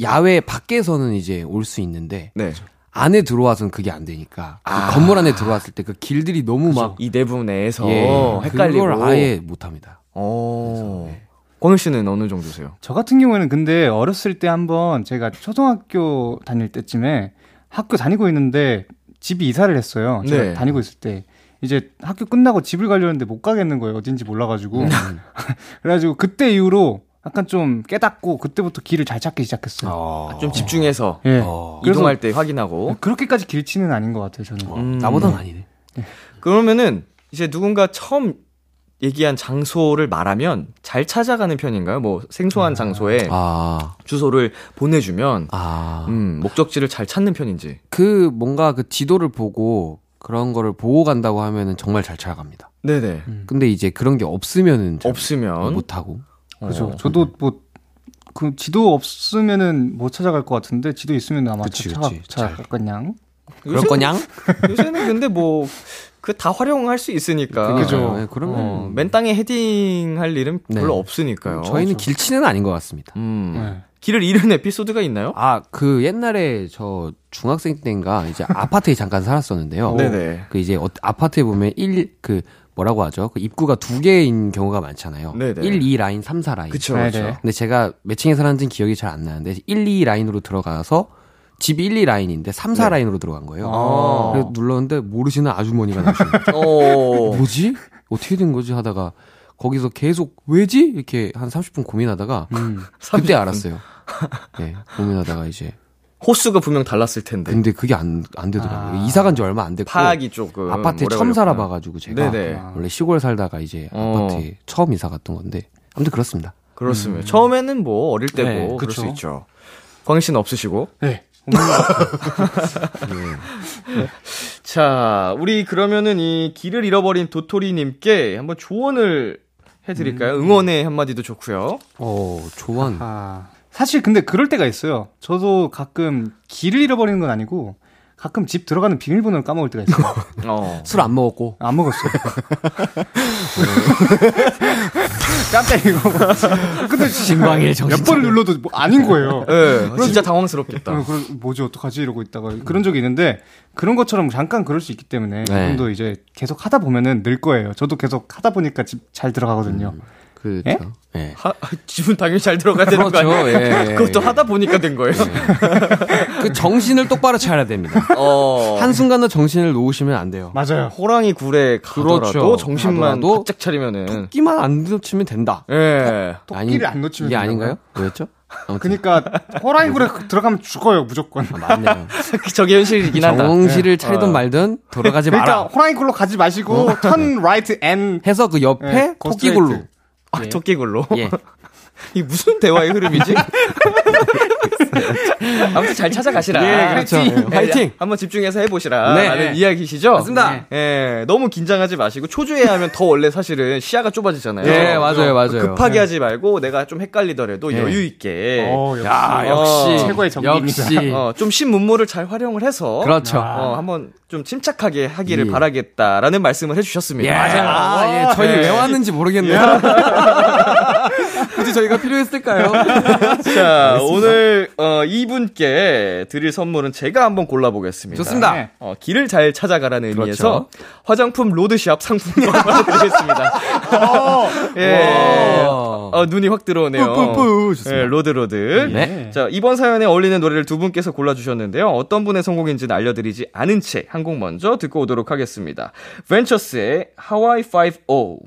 야외 밖에서는 이제 올 수 있는데, 네. 안에 들어와서는 그게 안 되니까. 이 아. 건물 안에 들어왔을 때 그 길들이 너무 막, 이 내부 내에서 예, 헷갈리고. 그걸 아예 못 합니다. 어. 권우 씨는 어느 정도세요? 저 같은 경우에는 근데 어렸을 때 한번 제가 초등학교 다닐 때쯤에 학교 다니고 있는데 집이 이사를 했어요. 제가 네. 다니고 있을 때 이제 학교 끝나고 집을 가려는데 못 가겠는 거예요. 어딘지 몰라가지고. 그래가지고 그때 이후로 약간 좀 깨닫고 그때부터 길을 잘 찾기 시작했어요. 좀 집중해서 예. 어. 이동할 때 확인하고. 그렇게까지 길치는 아닌 것 같아요, 저는. 음. 나보단 아니네. 그러면은 이제 누군가 처음 얘기한 장소를 말하면 잘 찾아가는 편인가요? 뭐 생소한 장소에 아, 주소를 보내주면 아. 음, 목적지를 잘 찾는 편인지. 그 뭔가 그 지도를 보고 그런 거를 보고 간다고 하면은 정말 잘 찾아갑니다. 네네. 근데 이제 그런 게 없으면은 잘 없으면 못 하고. 그죠. 어. 저도 뭐, 그 지도 없으면은 못 찾아갈 것 같은데, 지도 있으면 아마 그치, 찾아, 그치. 찾아갈 거냥. 그럴 거냥? 요새는 근데 뭐 그 다 활용할 수 있으니까. 그죠. 네, 그러면 어, 맨 땅에 헤딩 할 일은 네. 별로 없으니까요. 저희는 길치는 아닌 것 같습니다. 음. 네. 길을 잃은 에피소드가 있나요? 아, 그 옛날에 저 중학생 때인가 이제 아파트에 잠깐 살았었는데요. 네네. 그 이제 어- 아파트에 보면 1, 그 뭐라고 하죠? 그 입구가 두 개인 경우가 많잖아요. 네네. 1, 2 라인, 3, 4 라인. 그쵸, 네, 그쵸. 네. 근데 제가 몇 층에 살았는지 기억이 잘 안 나는데 1, 2 라인으로 들어가서 집이 1, 2 라인인데 3, 4 네. 라인으로 들어간 거예요. 아. 그래서 눌렀는데 모르시는 아주머니가 나오시는 거예요. 어. 뭐지? 어떻게 된 거지? 하다가 거기서 계속 왜지? 이렇게 한 30분 고민하다가 음. 그때 알았어요. 네, 고민하다가 이제 호수가 분명 달랐을 텐데. 근데 그게 안, 안 되더라고요. 이사 간 지 얼마 안 됐고 파악이 조금. 아파트에 처음. 살아봐가지고 제가 네네. 원래 시골 살다가 이제 어. 아파트에 처음 이사 갔던 건데 아무튼 그렇습니다. 그렇습니다. 처음에는 뭐 어릴 때고 네, 그럴. 수 있죠. 광희 씨는 없으시고. 네. 자, 우리 그러면은 이 길을 잃어버린 도토리님께 한번 조언을 해드릴까요? 응원의 한마디도 좋고요. 어 조언. 아, 사실 근데 그럴 때가 있어요. 저도 가끔 길을 잃어버리는 건 아니고, 가끔 집 들어가는 비밀번호를 까먹을 때가 있어요. 어. 술 안 먹었고 안 먹었어요. 깜짝이야. 근데 신광일 정신 몇 번을 눌러도 뭐 아닌 거예요. 네, 진짜 당황스럽겠다. 어, 그럼 뭐지 어떡하지 이러고 있다가 그런 적이 있는데 그런 것처럼 잠깐 그럴 수 있기 때문에 네. 이분도 이제 계속 하다 보면은 늘 거예요. 저도 계속 하다 보니까 집 잘 들어가거든요. 그렇죠. 예? 예. 하, 지분 당연히 잘 들어가야 되는 거 그렇죠. 아니에요? 예, 예, 그것도 예. 하다 보니까 된 거예요. 그 정신을 똑바로 차려야 됩니다. 어. 한 순간도 정신을 놓으시면 안 돼요. 맞아요. 호랑이 굴에 가더라도 그렇죠. 정신만 가더라도 바짝 차리면은 끼만 안 놓치면 된다. 예. 토 끼를 안 놓치면 이게? 아닌가요? 뭐였죠? 아무튼 그러니까 호랑이 굴에 들어가면 죽어요 무조건. 아, 맞네요. 저게 현실이긴 하다. 정신을 차리든 어. 말든 돌아가지 그러니까 마라. 호랑이 굴로 가지 마시고 turn right and 해서 그 옆에 네, 토끼 굴로. 아, 토끼굴로. 예. 이 무슨 대화의 흐름이지? 아무튼 잘 찾아가시라. 예, 그렇죠. 네, 예, 화이팅! 한번 집중해서 해보시라. 네. 라는 이야기시죠? 맞습니다. 예, 너무 긴장하지 마시고, 초조해 하면 더 원래 사실은 시야가 좁아지잖아요. 예, 맞아요, 맞아요. 급하게 하지 말고, 내가 좀 헷갈리더라도 예. 여유 있게. 어, 역시. 야, 역시. 최고의 정기입니다. 역시. 어, 좀 신문물을 잘 활용을 해서. 그렇죠. 어, 한번 좀 침착하게 하기를 예. 바라겠다라는 말씀을 해주셨습니다. 예. 아, 예. 저희 예. 왜 왔는지 모르겠네요. 굳이 저희가 필요했을까요? 자, 오늘 어, 이분께 드릴 선물은 제가 한번 골라보겠습니다. 좋습니다. 네. 어, 길을 잘 찾아가라는 그렇죠. 의미에서 화장품 로드샵 상품권 드리겠습니다. 예. 어, 눈이 확 들어오네요. 뿌뿌뿌. 좋습니다. 예, road road. 네. 자, 이번 사연에 어울리는 노래를 두 분께서 골라주셨는데요. 어떤 분의 선곡인지는 알려드리지 않은 채 한 곡 먼저 듣고 오도록 하겠습니다. 벤처스의 하와이 5-0.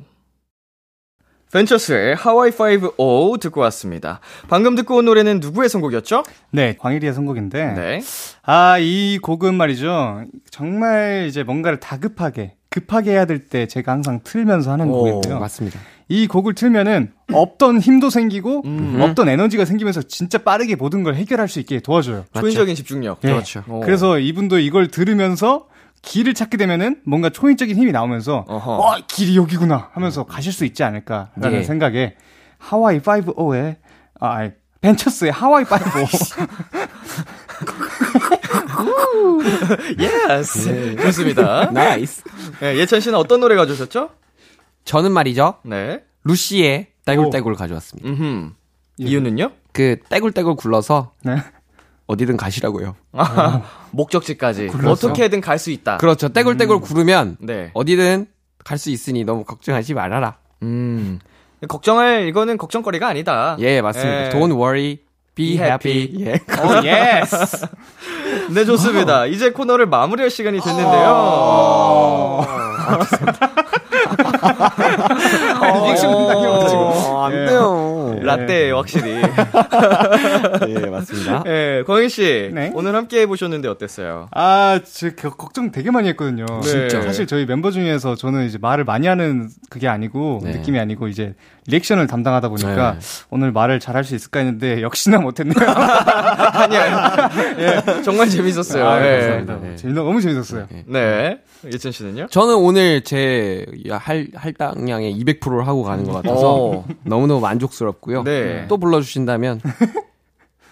벤처스의 하와이 5-0 듣고 왔습니다. 방금 듣고 온 노래는 누구의 선곡이었죠? 네, 광일이의 선곡인데. 네. 아, 이 곡은 말이죠. 정말 이제 뭔가를 다급하게, 급하게 해야 될 때 제가 항상 틀면서 하는 오, 곡인데요. 맞습니다. 이 곡을 틀면은 없던 힘도 생기고, 음. 없던 에너지가 생기면서 진짜 빠르게 모든 걸 해결할 수 있게 도와줘요. 초인적인 집중력. 예. 그렇죠. 어. 그래서 이분도 이걸 들으면서 길을 찾게 되면은 뭔가 초인적인 힘이 나오면서 어허. 어, 길이 여기구나 하면서 가실 수 있지 않을까라는 예. 생각에 Hawaii Five-O의 아, 아니, 벤처스의 Hawaii Five-O yes. 좋습니다. nice. 예, 예찬 씨는 어떤 노래 가져오셨죠? 저는 말이죠. 네. 루시의 떼굴떼굴 가져왔습니다. 음흠. 이유는요? 그 떼굴떼굴 굴러서 네. 어디든 가시라고요. 아, 목적지까지 어떻게든 갈 수 있다. 그렇죠. 떼굴떼굴 구르면 네. 어디든 갈 수 있으니 너무 걱정하지 말아라. 음. 걱정할 이거는 걱정거리가 아니다. 예, 맞습니다. 예. Don't worry, be, Be happy. happy. 예. oh yes 네, 좋습니다. 이제 코너를 마무리할 시간이 됐는데요. 리액션 당해가지고. 어, 안 돼요. 라떼 확실히. 예, 맞습니다. 예, 광희 씨. 네. 오늘 함께 해 보셨는데 어땠어요? 아, 저 겨- 걱정 되게 많이 했거든요. 진짜. 사실 저희 멤버 중에서 저는 이제 말을 많이 하는 그게 아니고 네. 느낌이 아니고 이제 리액션을 담당하다 보니까 네. 오늘 말을 잘 할 수 있을까 했는데 역시나 못 했네요. 아니야. 예, 정말 재밌었어요. 아, 예. 감사합니다. 네. 재밌, 너무 재밌었어요. 네. 예찬 씨는요? 저는 오늘 제 할, 할당량의 200%를 하고 가는 것 같아서 오. 너무너무 만족스럽고요. 네. 또 불러주신다면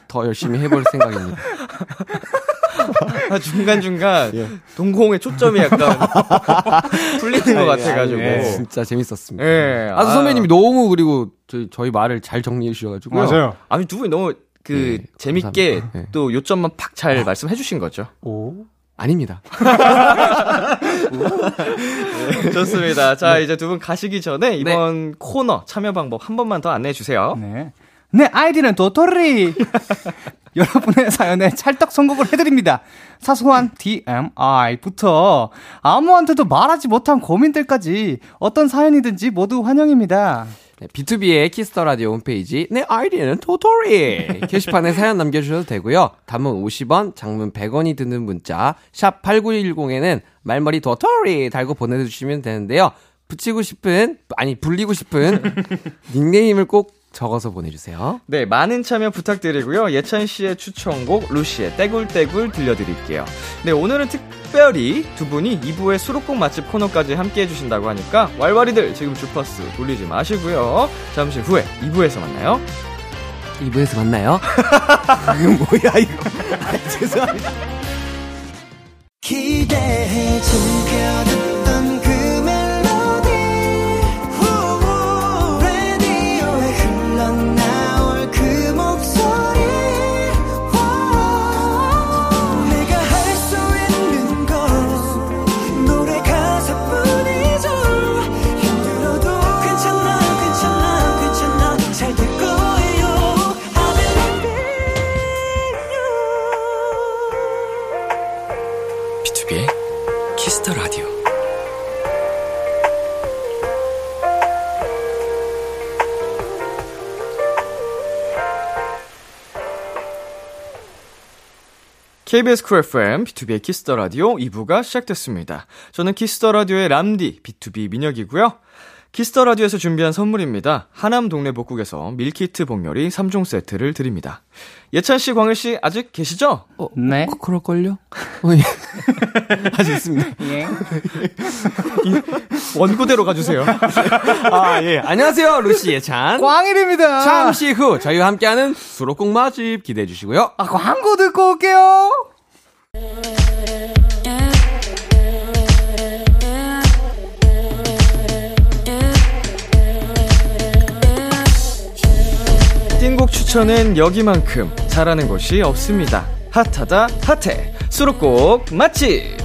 더 열심히 해볼 생각입니다. 아, 중간중간 동공의 초점이 약간 풀리는 것 같아가지고. 예. 진짜 재밌었습니다. 예. 아주 선배님이 너무 그리고 저희, 저희 말을 잘 정리해 주셔가지고요. 맞아요. 아니, 두 분이 너무 그 네, 재밌게 감사합니다. 네. 또 요점만 팍 잘 말씀해 주신 거죠. 오. 아닙니다. 좋습니다. 자, 이제 두 분 가시기 전에 이번 코너 참여 방법 한 번만 더 안내해 주세요. 네. 내 아이디는 도토리. 여러분의 사연에 찰떡 선곡을 해드립니다. 사소한 TMI부터 아무한테도 말하지 못한 고민들까지 어떤 사연이든지 모두 환영입니다. 네, B2B의 키스터 라디오 홈페이지 내 아이디는 도토리 게시판에 사연 남겨주셔도 되고요. 단문 50원, 장문 100원이 드는 문자 샵 #8910에는 말머리 도토리 달고 보내주시면 되는데요. 붙이고 싶은 아니 불리고 싶은 닉네임을 꼭 적어서 보내주세요. 네, 많은 참여 부탁드리고요. 예찬 씨의 추천곡 루시의 떼굴떼굴 들려드릴게요. 네, 오늘은 특별히 두 분이 2부의 수록곡 맛집 코너까지 함께 해주신다고 하니까 왈왈이들 지금 주파수 돌리지 마시고요. 잠시 후에 2부에서 만나요. 2부에서 만나요. 이거 뭐야 이거. 아, 죄송합니다. 기대해 즐겨듣던 KBS 쿨 FM, B2B의 키스터 라디오 2부가 시작됐습니다. 저는 키스터 라디오의 람디, B2B 민혁이고요. Kiss the Radio에서 준비한 선물입니다. 하남 동네 복국에서 밀키트 복요리 3종 세트를 드립니다. 예찬 씨, 광일 씨 아직 계시죠? 어, 네. 그- 그럴걸요? 어, 예. 아직 있습니다. 원고대로 가주세요. 아, 예. 안녕하세요, 루시 예찬. 광일입니다. 잠시 후 저희와 함께하는 수록곡 맛집 기대해 주시고요. 아, 광고 듣고 올게요. 추천은 여기만큼 잘하는 곳이 없습니다. 핫하다 핫해 수록곡 맛집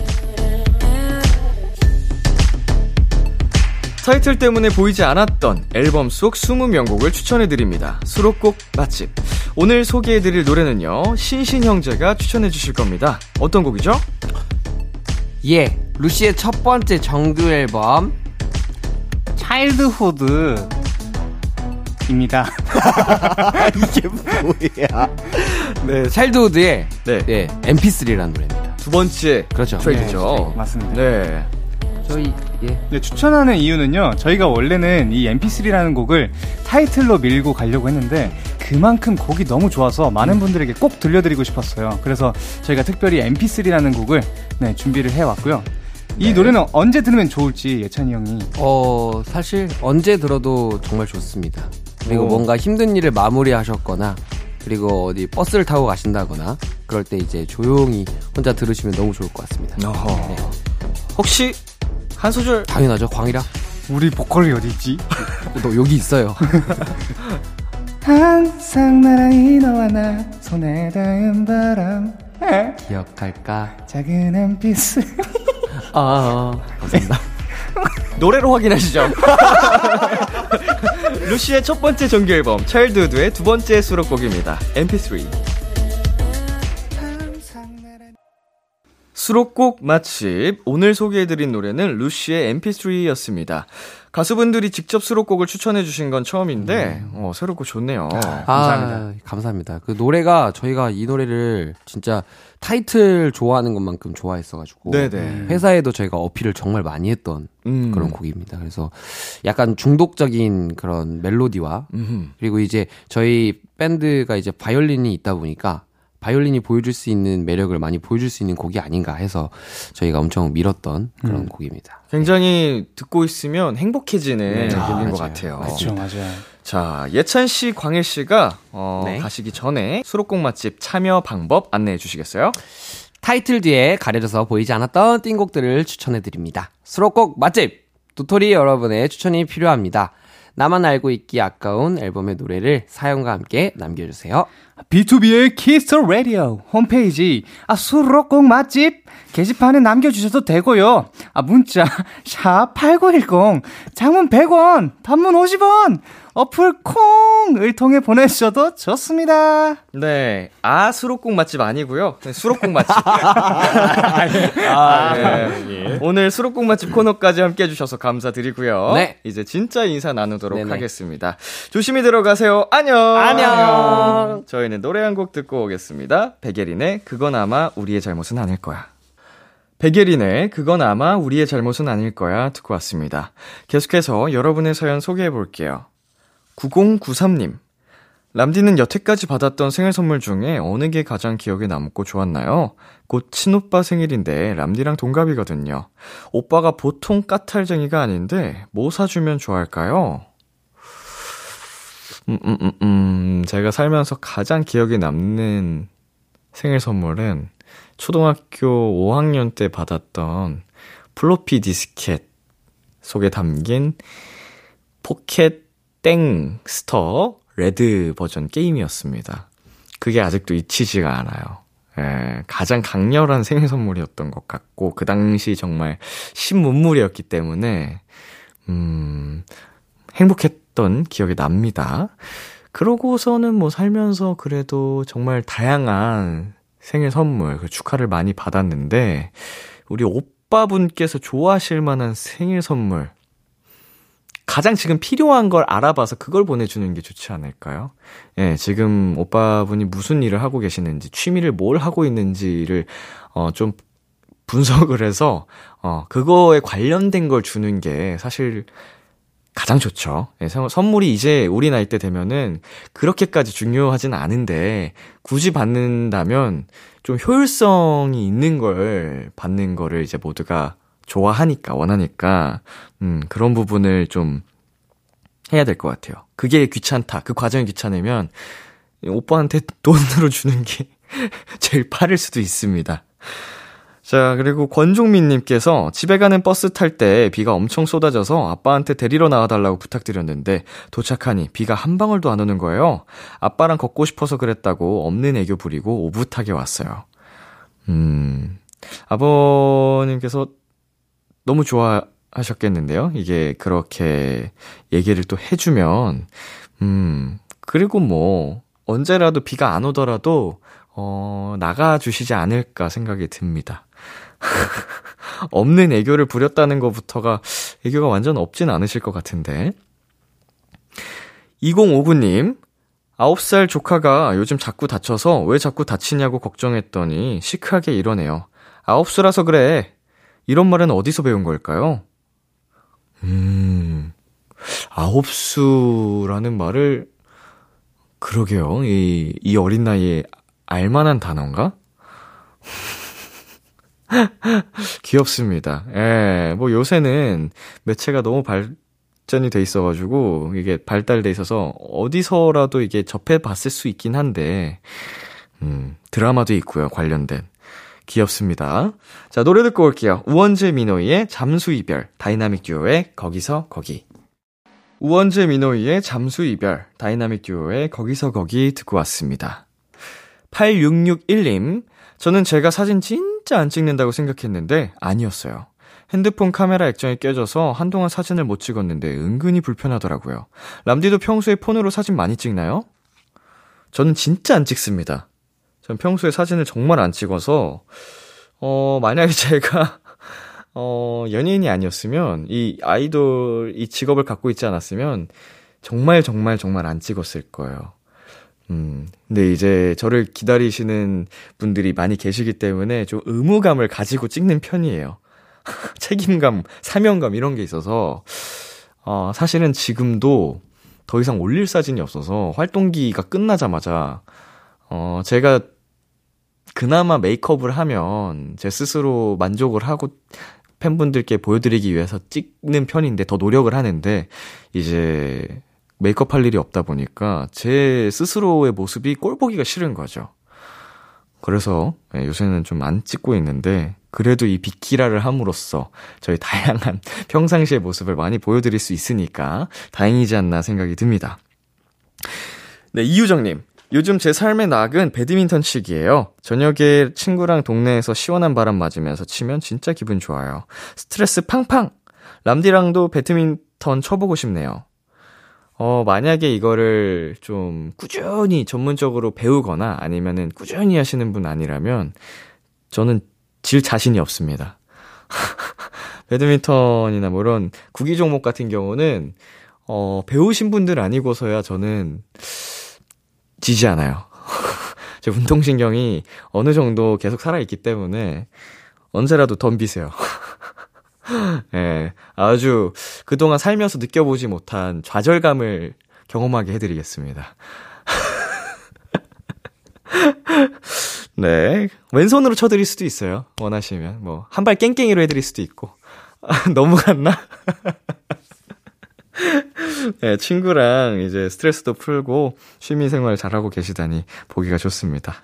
타이틀 때문에 보이지 않았던 앨범 속 20명곡을 추천해드립니다. 수록곡 맛집. 오늘 소개해드릴 노래는요, 신신 형제가 추천해주실 겁니다. 어떤 곡이죠? 예, 루시의 첫 번째 정규 앨범 차일드후드 입니다. 이게 뭐야? 네, 찰드우드의 네. 예, MP3라는 노래입니다. 두 번째 그렇죠. 트랙이죠. 네, 맞습니다. 네. 저희 예. 네, 추천하는 이유는요. 저희가 원래는 이 MP3라는 곡을 타이틀로 밀고 가려고 했는데 그만큼 곡이 너무 좋아서 많은 분들에게 꼭 들려드리고 싶었어요. 그래서 저희가 특별히 MP3라는 곡을 네, 준비를 해 왔고요. 이 노래는 언제 들으면 좋을지 예찬이 형이 어, 사실 언제 들어도 정말 좋습니다. 그리고 오. 뭔가 힘든 일을 마무리하셨거나 그리고 어디 버스를 타고 가신다거나 그럴 때 이제 조용히 혼자 들으시면 너무 좋을 것 같습니다. 네. 혹시 한 소절 당연하죠. 광이라. 우리 보컬이 어디 있지? 너 여기 있어요. 항상 나란히 너와 나 손에 닿은 바람 에, 기억할까? 작은 MP3 아, 감사합니다. 노래로 확인하시죠. 루시의 첫 번째 정규 앨범 차일드우드의 두 번째 수록곡입니다. MP3. 수록곡 맛집. 오늘 소개해드린 노래는 루시의 mp3였습니다. 가수분들이 직접 수록곡을 추천해주신 건 처음인데, 어, 새롭고 좋네요. 감사합니다. 감사합니다. 아, 감사합니다. 그 노래가 저희가 이 노래를 진짜 타이틀 좋아하는 것만큼 좋아했어가지고 네네. 회사에도 저희가 어필을 정말 많이 했던 음. 그런 곡입니다. 그래서 약간 중독적인 그런 멜로디와 음흠. 그리고 이제 저희 밴드가 이제 바이올린이 있다 보니까 바이올린이 보여줄 수 있는 매력을 많이 보여줄 수 있는 곡이 아닌가 해서 저희가 엄청 밀었던 그런 곡입니다. 굉장히 듣고 있으면 행복해지는 네, 곡인 아, 것. 같아요. 그렇죠, 맞아요. 자, 예찬 씨, 광일 씨가 어, 네. 가시기 전에 수록곡 맛집 참여 방법 안내해 주시겠어요? 타이틀 뒤에 가려져서 보이지 않았던 띵곡들을 추천해 드립니다. 수록곡 맛집! 도토리 여러분의 추천이 필요합니다. 나만 알고 있기 아까운 앨범의 노래를 사연과 함께 남겨주세요. B2B의 키스터 라디오 홈페이지 아 수록곡 맛집 게시판에 남겨주셔도 되고요. 아 문자 샵 #8910 장문 100원, 단문 50원, 어플 콩을 통해 보내주셔도 좋습니다. 네. 아, 수록곡 맛집 아니고요. 네, 수록곡 맛집. 아, 네. 오늘 수록곡 맛집 코너까지 함께 해주셔서 감사드리고요. 네. 이제 진짜 인사 나누도록 네네. 하겠습니다. 조심히 들어가세요. 안녕. 안녕. 저희는 노래 한 곡 듣고 오겠습니다. 백예린의 그건 아마 우리의 잘못은 아닐 거야. 백예린의 그건 아마 우리의 잘못은 아닐 거야 듣고 왔습니다. 계속해서 여러분의 사연 소개해 볼게요. 9093님. 람디는 여태까지 받았던 생일 선물 중에 어느 게 가장 기억에 남고 좋았나요? 곧 친오빠 생일인데 람디랑 동갑이거든요. 오빠가 보통 까탈쟁이가 아닌데 뭐 사주면 좋아할까요? 음, 음, 음, 음, 제가 살면서 가장 기억에 남는 생일 선물은 초등학교 5학년 때 받았던 플로피 디스켓 속에 담긴 포켓 땡 스터 레드 버전 게임이었습니다. 그게 아직도 잊히지가 않아요. 예, 가장 강렬한 생일 선물이었던 것 같고, 그 당시 정말 신문물이었기 때문에, 음, 행복했던 기억이 납니다. 그러고서는 뭐 살면서 그래도 정말 다양한 생일 선물, 그 축하를 많이 받았는데, 우리 오빠분께서 좋아하실 만한 생일 선물, 가장 지금 필요한 걸 알아봐서 그걸 보내주는 게 좋지 않을까요? 예, 지금 오빠분이 무슨 일을 하고 계시는지, 취미를 뭘 하고 있는지를, 어, 좀 분석을 해서, 어, 그거에 관련된 걸 주는 게 사실 가장 좋죠. 예, 선- 선물이 이제 우리 나이 때 되면은 그렇게까지 중요하진 않은데, 굳이 받는다면 좀 효율성이 있는 걸 받는 거를 이제 모두가 좋아하니까, 원하니까, 음, 그런 부분을 좀 해야 될 것 같아요. 그게 귀찮다. 그 과정이 귀찮으면 오빠한테 돈으로 주는 게 제일 빠를 수도 있습니다. 자, 그리고 권종민님께서 집에 가는 버스 탈 때 비가 엄청 쏟아져서 아빠한테 데리러 나와달라고 부탁드렸는데 도착하니 비가 한 방울도 안 오는 거예요. 아빠랑 걷고 싶어서 그랬다고 없는 애교 부리고 오붓하게 왔어요. 음, 아버님께서 너무 좋아하셨겠는데요? 이게 그렇게 얘기를 또 해주면, 음, 그리고 뭐, 언제라도 비가 안 오더라도, 어, 나가주시지 않을까 생각이 듭니다. 없는 애교를 부렸다는 것부터가 애교가 완전 없진 않으실 것 같은데. 2059님, 9살 조카가 요즘 자꾸 다쳐서 왜 자꾸 다치냐고 걱정했더니 시크하게 이러네요. 9수라서 그래. 이런 말은 어디서 배운 걸까요? 음, 아홉수라는 말을, 그러게요. 이, 이 어린 나이에 알만한 단어인가? 귀엽습니다. 예, 뭐 요새는 매체가 너무 발전이 돼 있어가지고, 이게 발달돼 있어서 어디서라도 이게 접해봤을 수 있긴 한데, 음, 드라마도 있고요, 관련된. 귀엽습니다. 자, 노래 듣고 올게요. 우원재 미노이의 잠수 이별, 다이나믹 듀오의 거기서 거기. 우원재 미노이의 잠수 이별, 다이나믹 듀오의 거기서 거기 듣고 왔습니다. 8661님, 저는 제가 사진 진짜 안 찍는다고 생각했는데 아니었어요. 핸드폰 카메라 액정이 깨져서 한동안 사진을 못 찍었는데 은근히 불편하더라고요. 람디도 평소에 폰으로 사진 많이 찍나요? 저는 진짜 안 찍습니다. 전 평소에 사진을 정말 안 찍어서, 어, 만약에 제가, 어, 연예인이 아니었으면, 이 아이돌, 이 직업을 갖고 있지 않았으면, 정말 정말 정말 안 찍었을 거예요. 음, 근데 이제 저를 기다리시는 분들이 많이 계시기 때문에 좀 의무감을 가지고 찍는 편이에요. 책임감, 사명감 이런 게 있어서, 어, 사실은 지금도 더 이상 올릴 사진이 없어서 활동기가 끝나자마자, 어, 제가 그나마 메이크업을 하면 제 스스로 만족을 하고 팬분들께 보여드리기 위해서 찍는 편인데 더 노력을 하는데 이제 메이크업 할 일이 없다 보니까 제 스스로의 모습이 꼴 보기가 싫은 거죠. 그래서 예, 요새는 좀 안 찍고 있는데 그래도 이 비키라를 함으로써 저희 다양한 평상시의 모습을 많이 보여드릴 수 있으니까 다행이지 않나 생각이 듭니다. 네, 이유정님. 요즘 제 삶의 낙은 배드민턴 치기예요. 저녁에 친구랑 동네에서 시원한 바람 맞으면서 치면 진짜 기분 좋아요. 스트레스 팡팡! 람디랑도 배드민턴 쳐보고 싶네요. 어, 만약에 이거를 좀 꾸준히 전문적으로 배우거나 아니면은 꾸준히 하시는 분 아니라면 저는 질 자신이 없습니다. 배드민턴이나 뭐 이런 구기 종목 같은 경우는 어, 배우신 분들 아니고서야 저는 지지 않아요. 제 운동신경이 어느 정도 계속 살아있기 때문에 언제라도 덤비세요. 예, 네, 아주 그동안 살면서 느껴보지 못한 좌절감을 경험하게 해드리겠습니다. 네. 왼손으로 쳐드릴 수도 있어요. 원하시면. 뭐, 한 발 깽깽이로 해드릴 수도 있고. 너무 갔나? 네, 친구랑 이제 스트레스도 풀고 취미생활 잘하고 계시다니 보기가 좋습니다.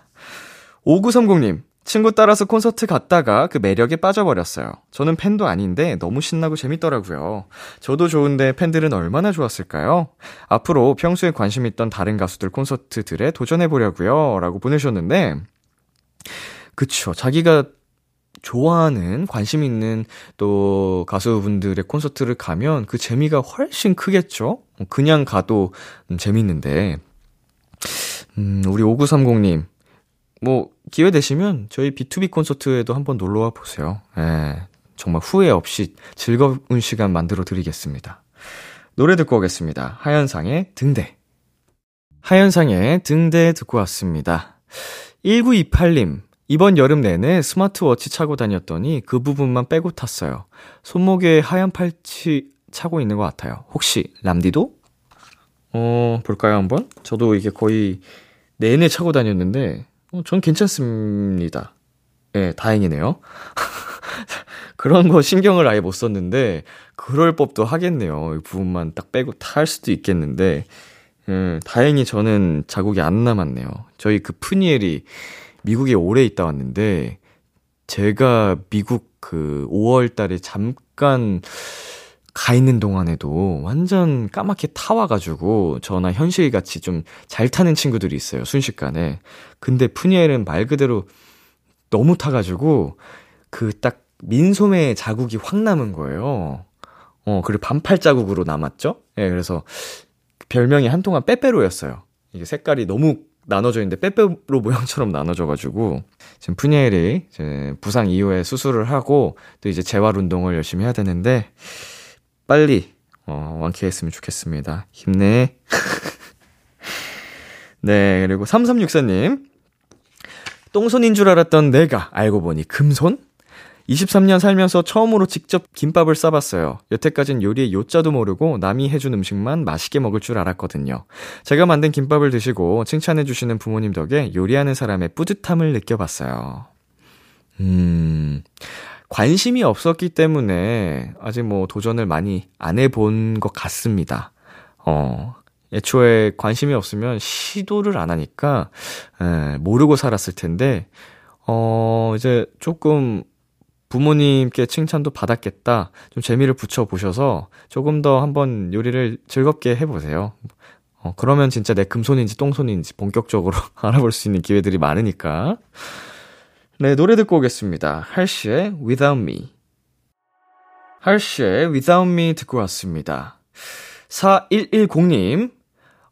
5930님, 친구 따라서 콘서트 갔다가 그 매력에 빠져버렸어요. 저는 팬도 아닌데 너무 신나고 재밌더라고요. 저도 좋은데 팬들은 얼마나 좋았을까요? 앞으로 평소에 관심 있던 다른 가수들 콘서트들에 도전해보려고요. 라고 보내셨는데, 그쵸. 자기가 좋아하는, 관심 있는 또 가수분들의 콘서트를 가면 그 재미가 훨씬 크겠죠? 그냥 가도 재밌는데. 음, 우리 5930님. 뭐, 기회 되시면 저희 B2B 콘서트에도 한번 놀러 와 보세요. 예. 정말 후회 없이 즐거운 시간 만들어 드리겠습니다. 노래 듣고 오겠습니다. 하현상의 등대. 하현상의 등대 듣고 왔습니다. 1928님, 이번 여름 내내 스마트워치 차고 다녔더니 그 부분만 빼고 탔어요. 손목에 하얀 팔찌 차고 있는 것 같아요. 혹시 람디도? 어, 볼까요, 한번? 저도 이게 거의 내내 차고 다녔는데, 어, 전 괜찮습니다. 예, 네, 다행이네요. 그런 거 신경을 아예 못 썼는데, 그럴 법도 하겠네요. 이 부분만 딱 빼고 탈 수도 있겠는데, 예, 다행히 저는 자국이 안 남았네요. 저희 그 푸니엘이 미국에 오래 있다 왔는데, 제가 미국 그 5월 달에 잠깐 가 있는 동안에도 완전 까맣게 타와가지고 저나 현실 같이 좀 잘 타는 친구들이 있어요, 순식간에. 근데 푸니엘은 말 그대로 너무 타가지고 그 딱 민소매 자국이 확 남은 거예요. 어, 그리고 반팔 자국으로 남았죠? 예, 네, 그래서 별명이 한동안 빼빼로였어요. 이게 색깔이 너무 나눠져 있는데 빼빼로 모양처럼 나눠져가지고 지금 푸니엘이 이제 부상 이후에 수술을 하고 또 이제 재활 운동을 열심히 해야 되는데 빨리 어, 완쾌했으면 좋겠습니다. 힘내. 네, 그리고 3364님. 똥손인 줄 알았던 내가 알고 보니 금손? 23년 살면서 처음으로 직접 김밥을 싸봤어요. 여태까진 요리의 요자도 모르고 남이 해준 음식만 맛있게 먹을 줄 알았거든요. 제가 만든 김밥을 드시고 칭찬해주시는 부모님 덕에 요리하는 사람의 뿌듯함을 느껴봤어요. 음, 관심이 없었기 때문에 아직 뭐 도전을 많이 안 해본 것 같습니다. 어, 애초에 관심이 없으면 시도를 안 하니까, 에, 모르고 살았을 텐데, 어, 이제 조금 부모님께 칭찬도 받았겠다. 좀 재미를 붙여보셔서 조금 더 한번 요리를 즐겁게 해보세요. 어, 그러면 진짜 내 금손인지 똥손인지 본격적으로 알아볼 수 있는 기회들이 많으니까. 네, 노래 듣고 오겠습니다. 할시의 Without Me. 할시의 Without Me 듣고 왔습니다. 4110님,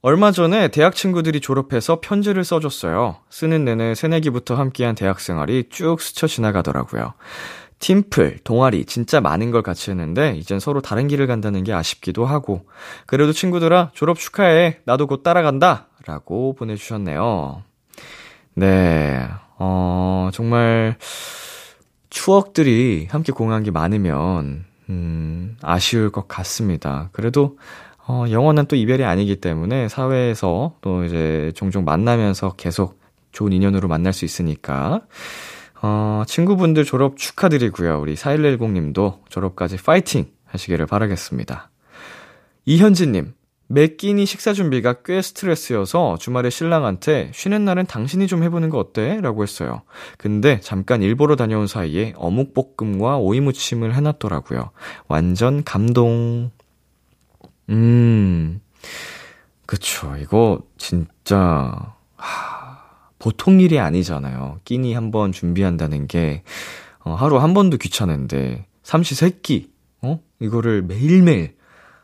얼마 전에 대학 친구들이 졸업해서 편지를 써줬어요. 쓰는 내내 새내기부터 함께한 대학 생활이 쭉 스쳐 지나가더라고요. 팀플, 동아리, 진짜 많은 걸 같이 했는데, 이젠 서로 다른 길을 간다는 게 아쉽기도 하고, 그래도 친구들아, 졸업 축하해. 나도 곧 따라간다. 라고 보내주셨네요. 네, 어, 정말, 추억들이 함께 공유한 게 많으면, 음, 아쉬울 것 같습니다. 그래도, 어, 영원한 또 이별이 아니기 때문에 사회에서 또 이제 종종 만나면서 계속 좋은 인연으로 만날 수 있으니까, 어, 친구분들 졸업 축하드리고요. 우리 4110님도 졸업까지 파이팅 하시기를 바라겠습니다. 이현진님, 매 끼니 식사 준비가 꽤 스트레스여서 주말에 신랑한테 쉬는 날은 당신이 좀 해보는 거 어때? 라고 했어요. 근데 잠깐 일보러 다녀온 사이에 어묵볶음과 오이무침을 해놨더라고요. 완전 감동. 음, 그쵸. 이거 진짜, 하, 보통 일이 아니잖아요. 끼니 한 번 준비한다는 게, 어, 하루 한 번도 귀찮은데, 삼시 세끼, 어? 이거를 매일매일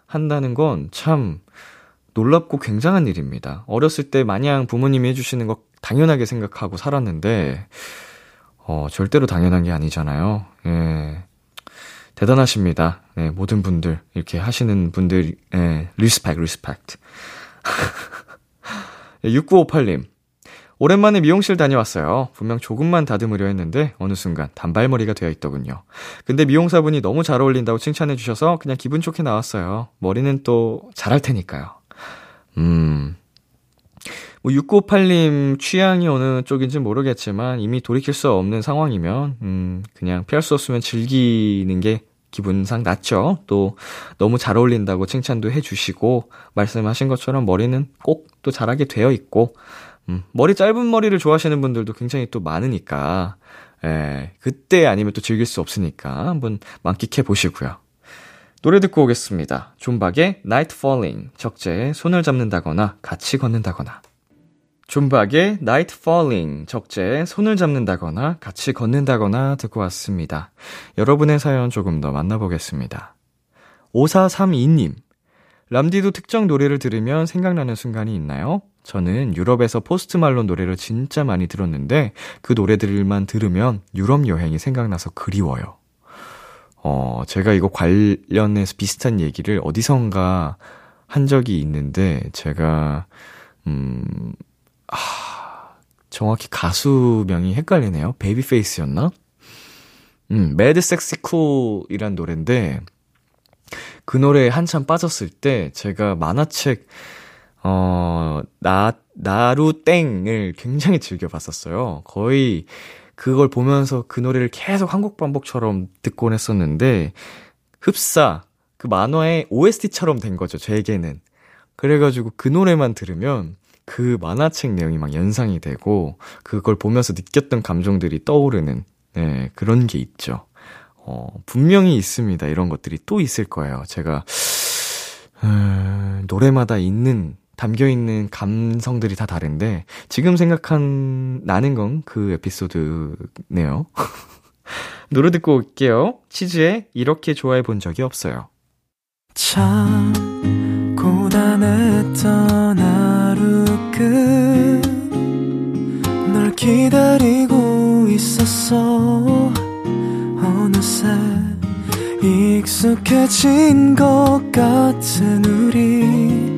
한다는 건 참 놀랍고 굉장한 일입니다. 어렸을 때 마냥 부모님이 해주시는 거 당연하게 생각하고 살았는데, 어, 절대로 당연한 게 아니잖아요. 예. 대단하십니다. 네, 모든 분들, 이렇게 하시는 분들, 예, respect, respect. 6958님. 오랜만에 미용실 다녀왔어요. 분명 조금만 다듬으려 했는데 어느 순간 단발머리가 되어 있더군요. 근데 미용사분이 너무 잘 어울린다고 칭찬해 주셔서 그냥 기분 좋게 나왔어요. 머리는 또 자랄 테니까요. 음. 뭐 6958님 취향이 어느 쪽인지 모르겠지만 이미 돌이킬 수 없는 상황이면 음, 그냥 피할 수 없으면 즐기는 게 기분상 낫죠. 또 너무 잘 어울린다고 칭찬도 해 주시고 말씀하신 것처럼 머리는 꼭 또 잘하게 되어 있고 음, 머리 짧은 머리를 좋아하시는 분들도 굉장히 또 많으니까, 예, 그때 아니면 또 즐길 수 없으니까 한번 만끽해 보시고요. 노래 듣고 오겠습니다. 존박의 Night Falling, 적재에 손을 잡는다거나 같이 걷는다거나. 존박의 Night Falling, 적재에 손을 잡는다거나 같이 걷는다거나 듣고 왔습니다. 여러분의 사연 조금 더 만나보겠습니다. 5432님, 람디도 특정 노래를 들으면 생각나는 순간이 있나요? 저는 유럽에서 포스트 말론 노래를 진짜 많이 들었는데 그 노래들만 들으면 유럽 여행이 생각나서 그리워요. 어, 제가 이거 관련해서 비슷한 얘기를 어디선가 한 적이 있는데 제가 음, 아, 정확히 가수명이 헷갈리네요. 베이비페이스였나? 음, Mad Sexy Cool이란 노래인데 그 노래에 한참 빠졌을 때 제가 만화책 어, 나, 나루땡을 굉장히 즐겨봤었어요. 거의 그걸 보면서 그 노래를 계속 한 곡 반복처럼 듣곤 했었는데, 흡사, 그 만화의 OST처럼 된 거죠, 제게는. 그래가지고 그 노래만 들으면 그 만화책 내용이 막 연상이 되고, 그걸 보면서 느꼈던 감정들이 떠오르는, 네, 그런 게 있죠. 어, 분명히 있습니다. 이런 것들이 또 있을 거예요. 제가, 음, 노래마다 있는 담겨 있는 감성들이 다 다른데 지금 생각한 나는 건 그 에피소드네요. 노래 듣고 올게요. 치즈의 이렇게 좋아해 본 적이 없어요. 참 고단했던 하루 끝널 기다리고 있었어 어느새 익숙해진 것 같은 우리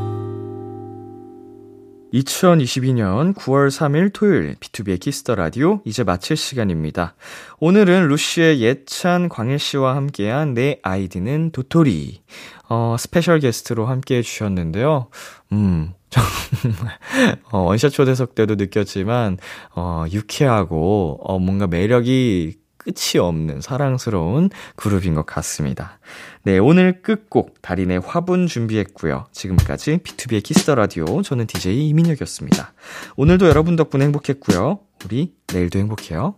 2022년 9월 3일 토요일 B2B의 키스터 라디오 이제 마칠 시간입니다. 오늘은 루시의 예찬 광일 씨와 함께한 내 아이디는 도토리 어 스페셜 게스트로 함께 해 주셨는데요. 음. 정말 어 원샷 초대석 때도 느꼈지만 어 유쾌하고 어 뭔가 매력이 끝이 없는 사랑스러운 그룹인 것 같습니다. 네, 오늘 끝곡 달인의 화분 준비했고요. 지금까지 B2B의 키스터 라디오 저는 DJ 이민혁이었습니다. 오늘도 여러분 덕분에 행복했고요. 우리 내일도 행복해요.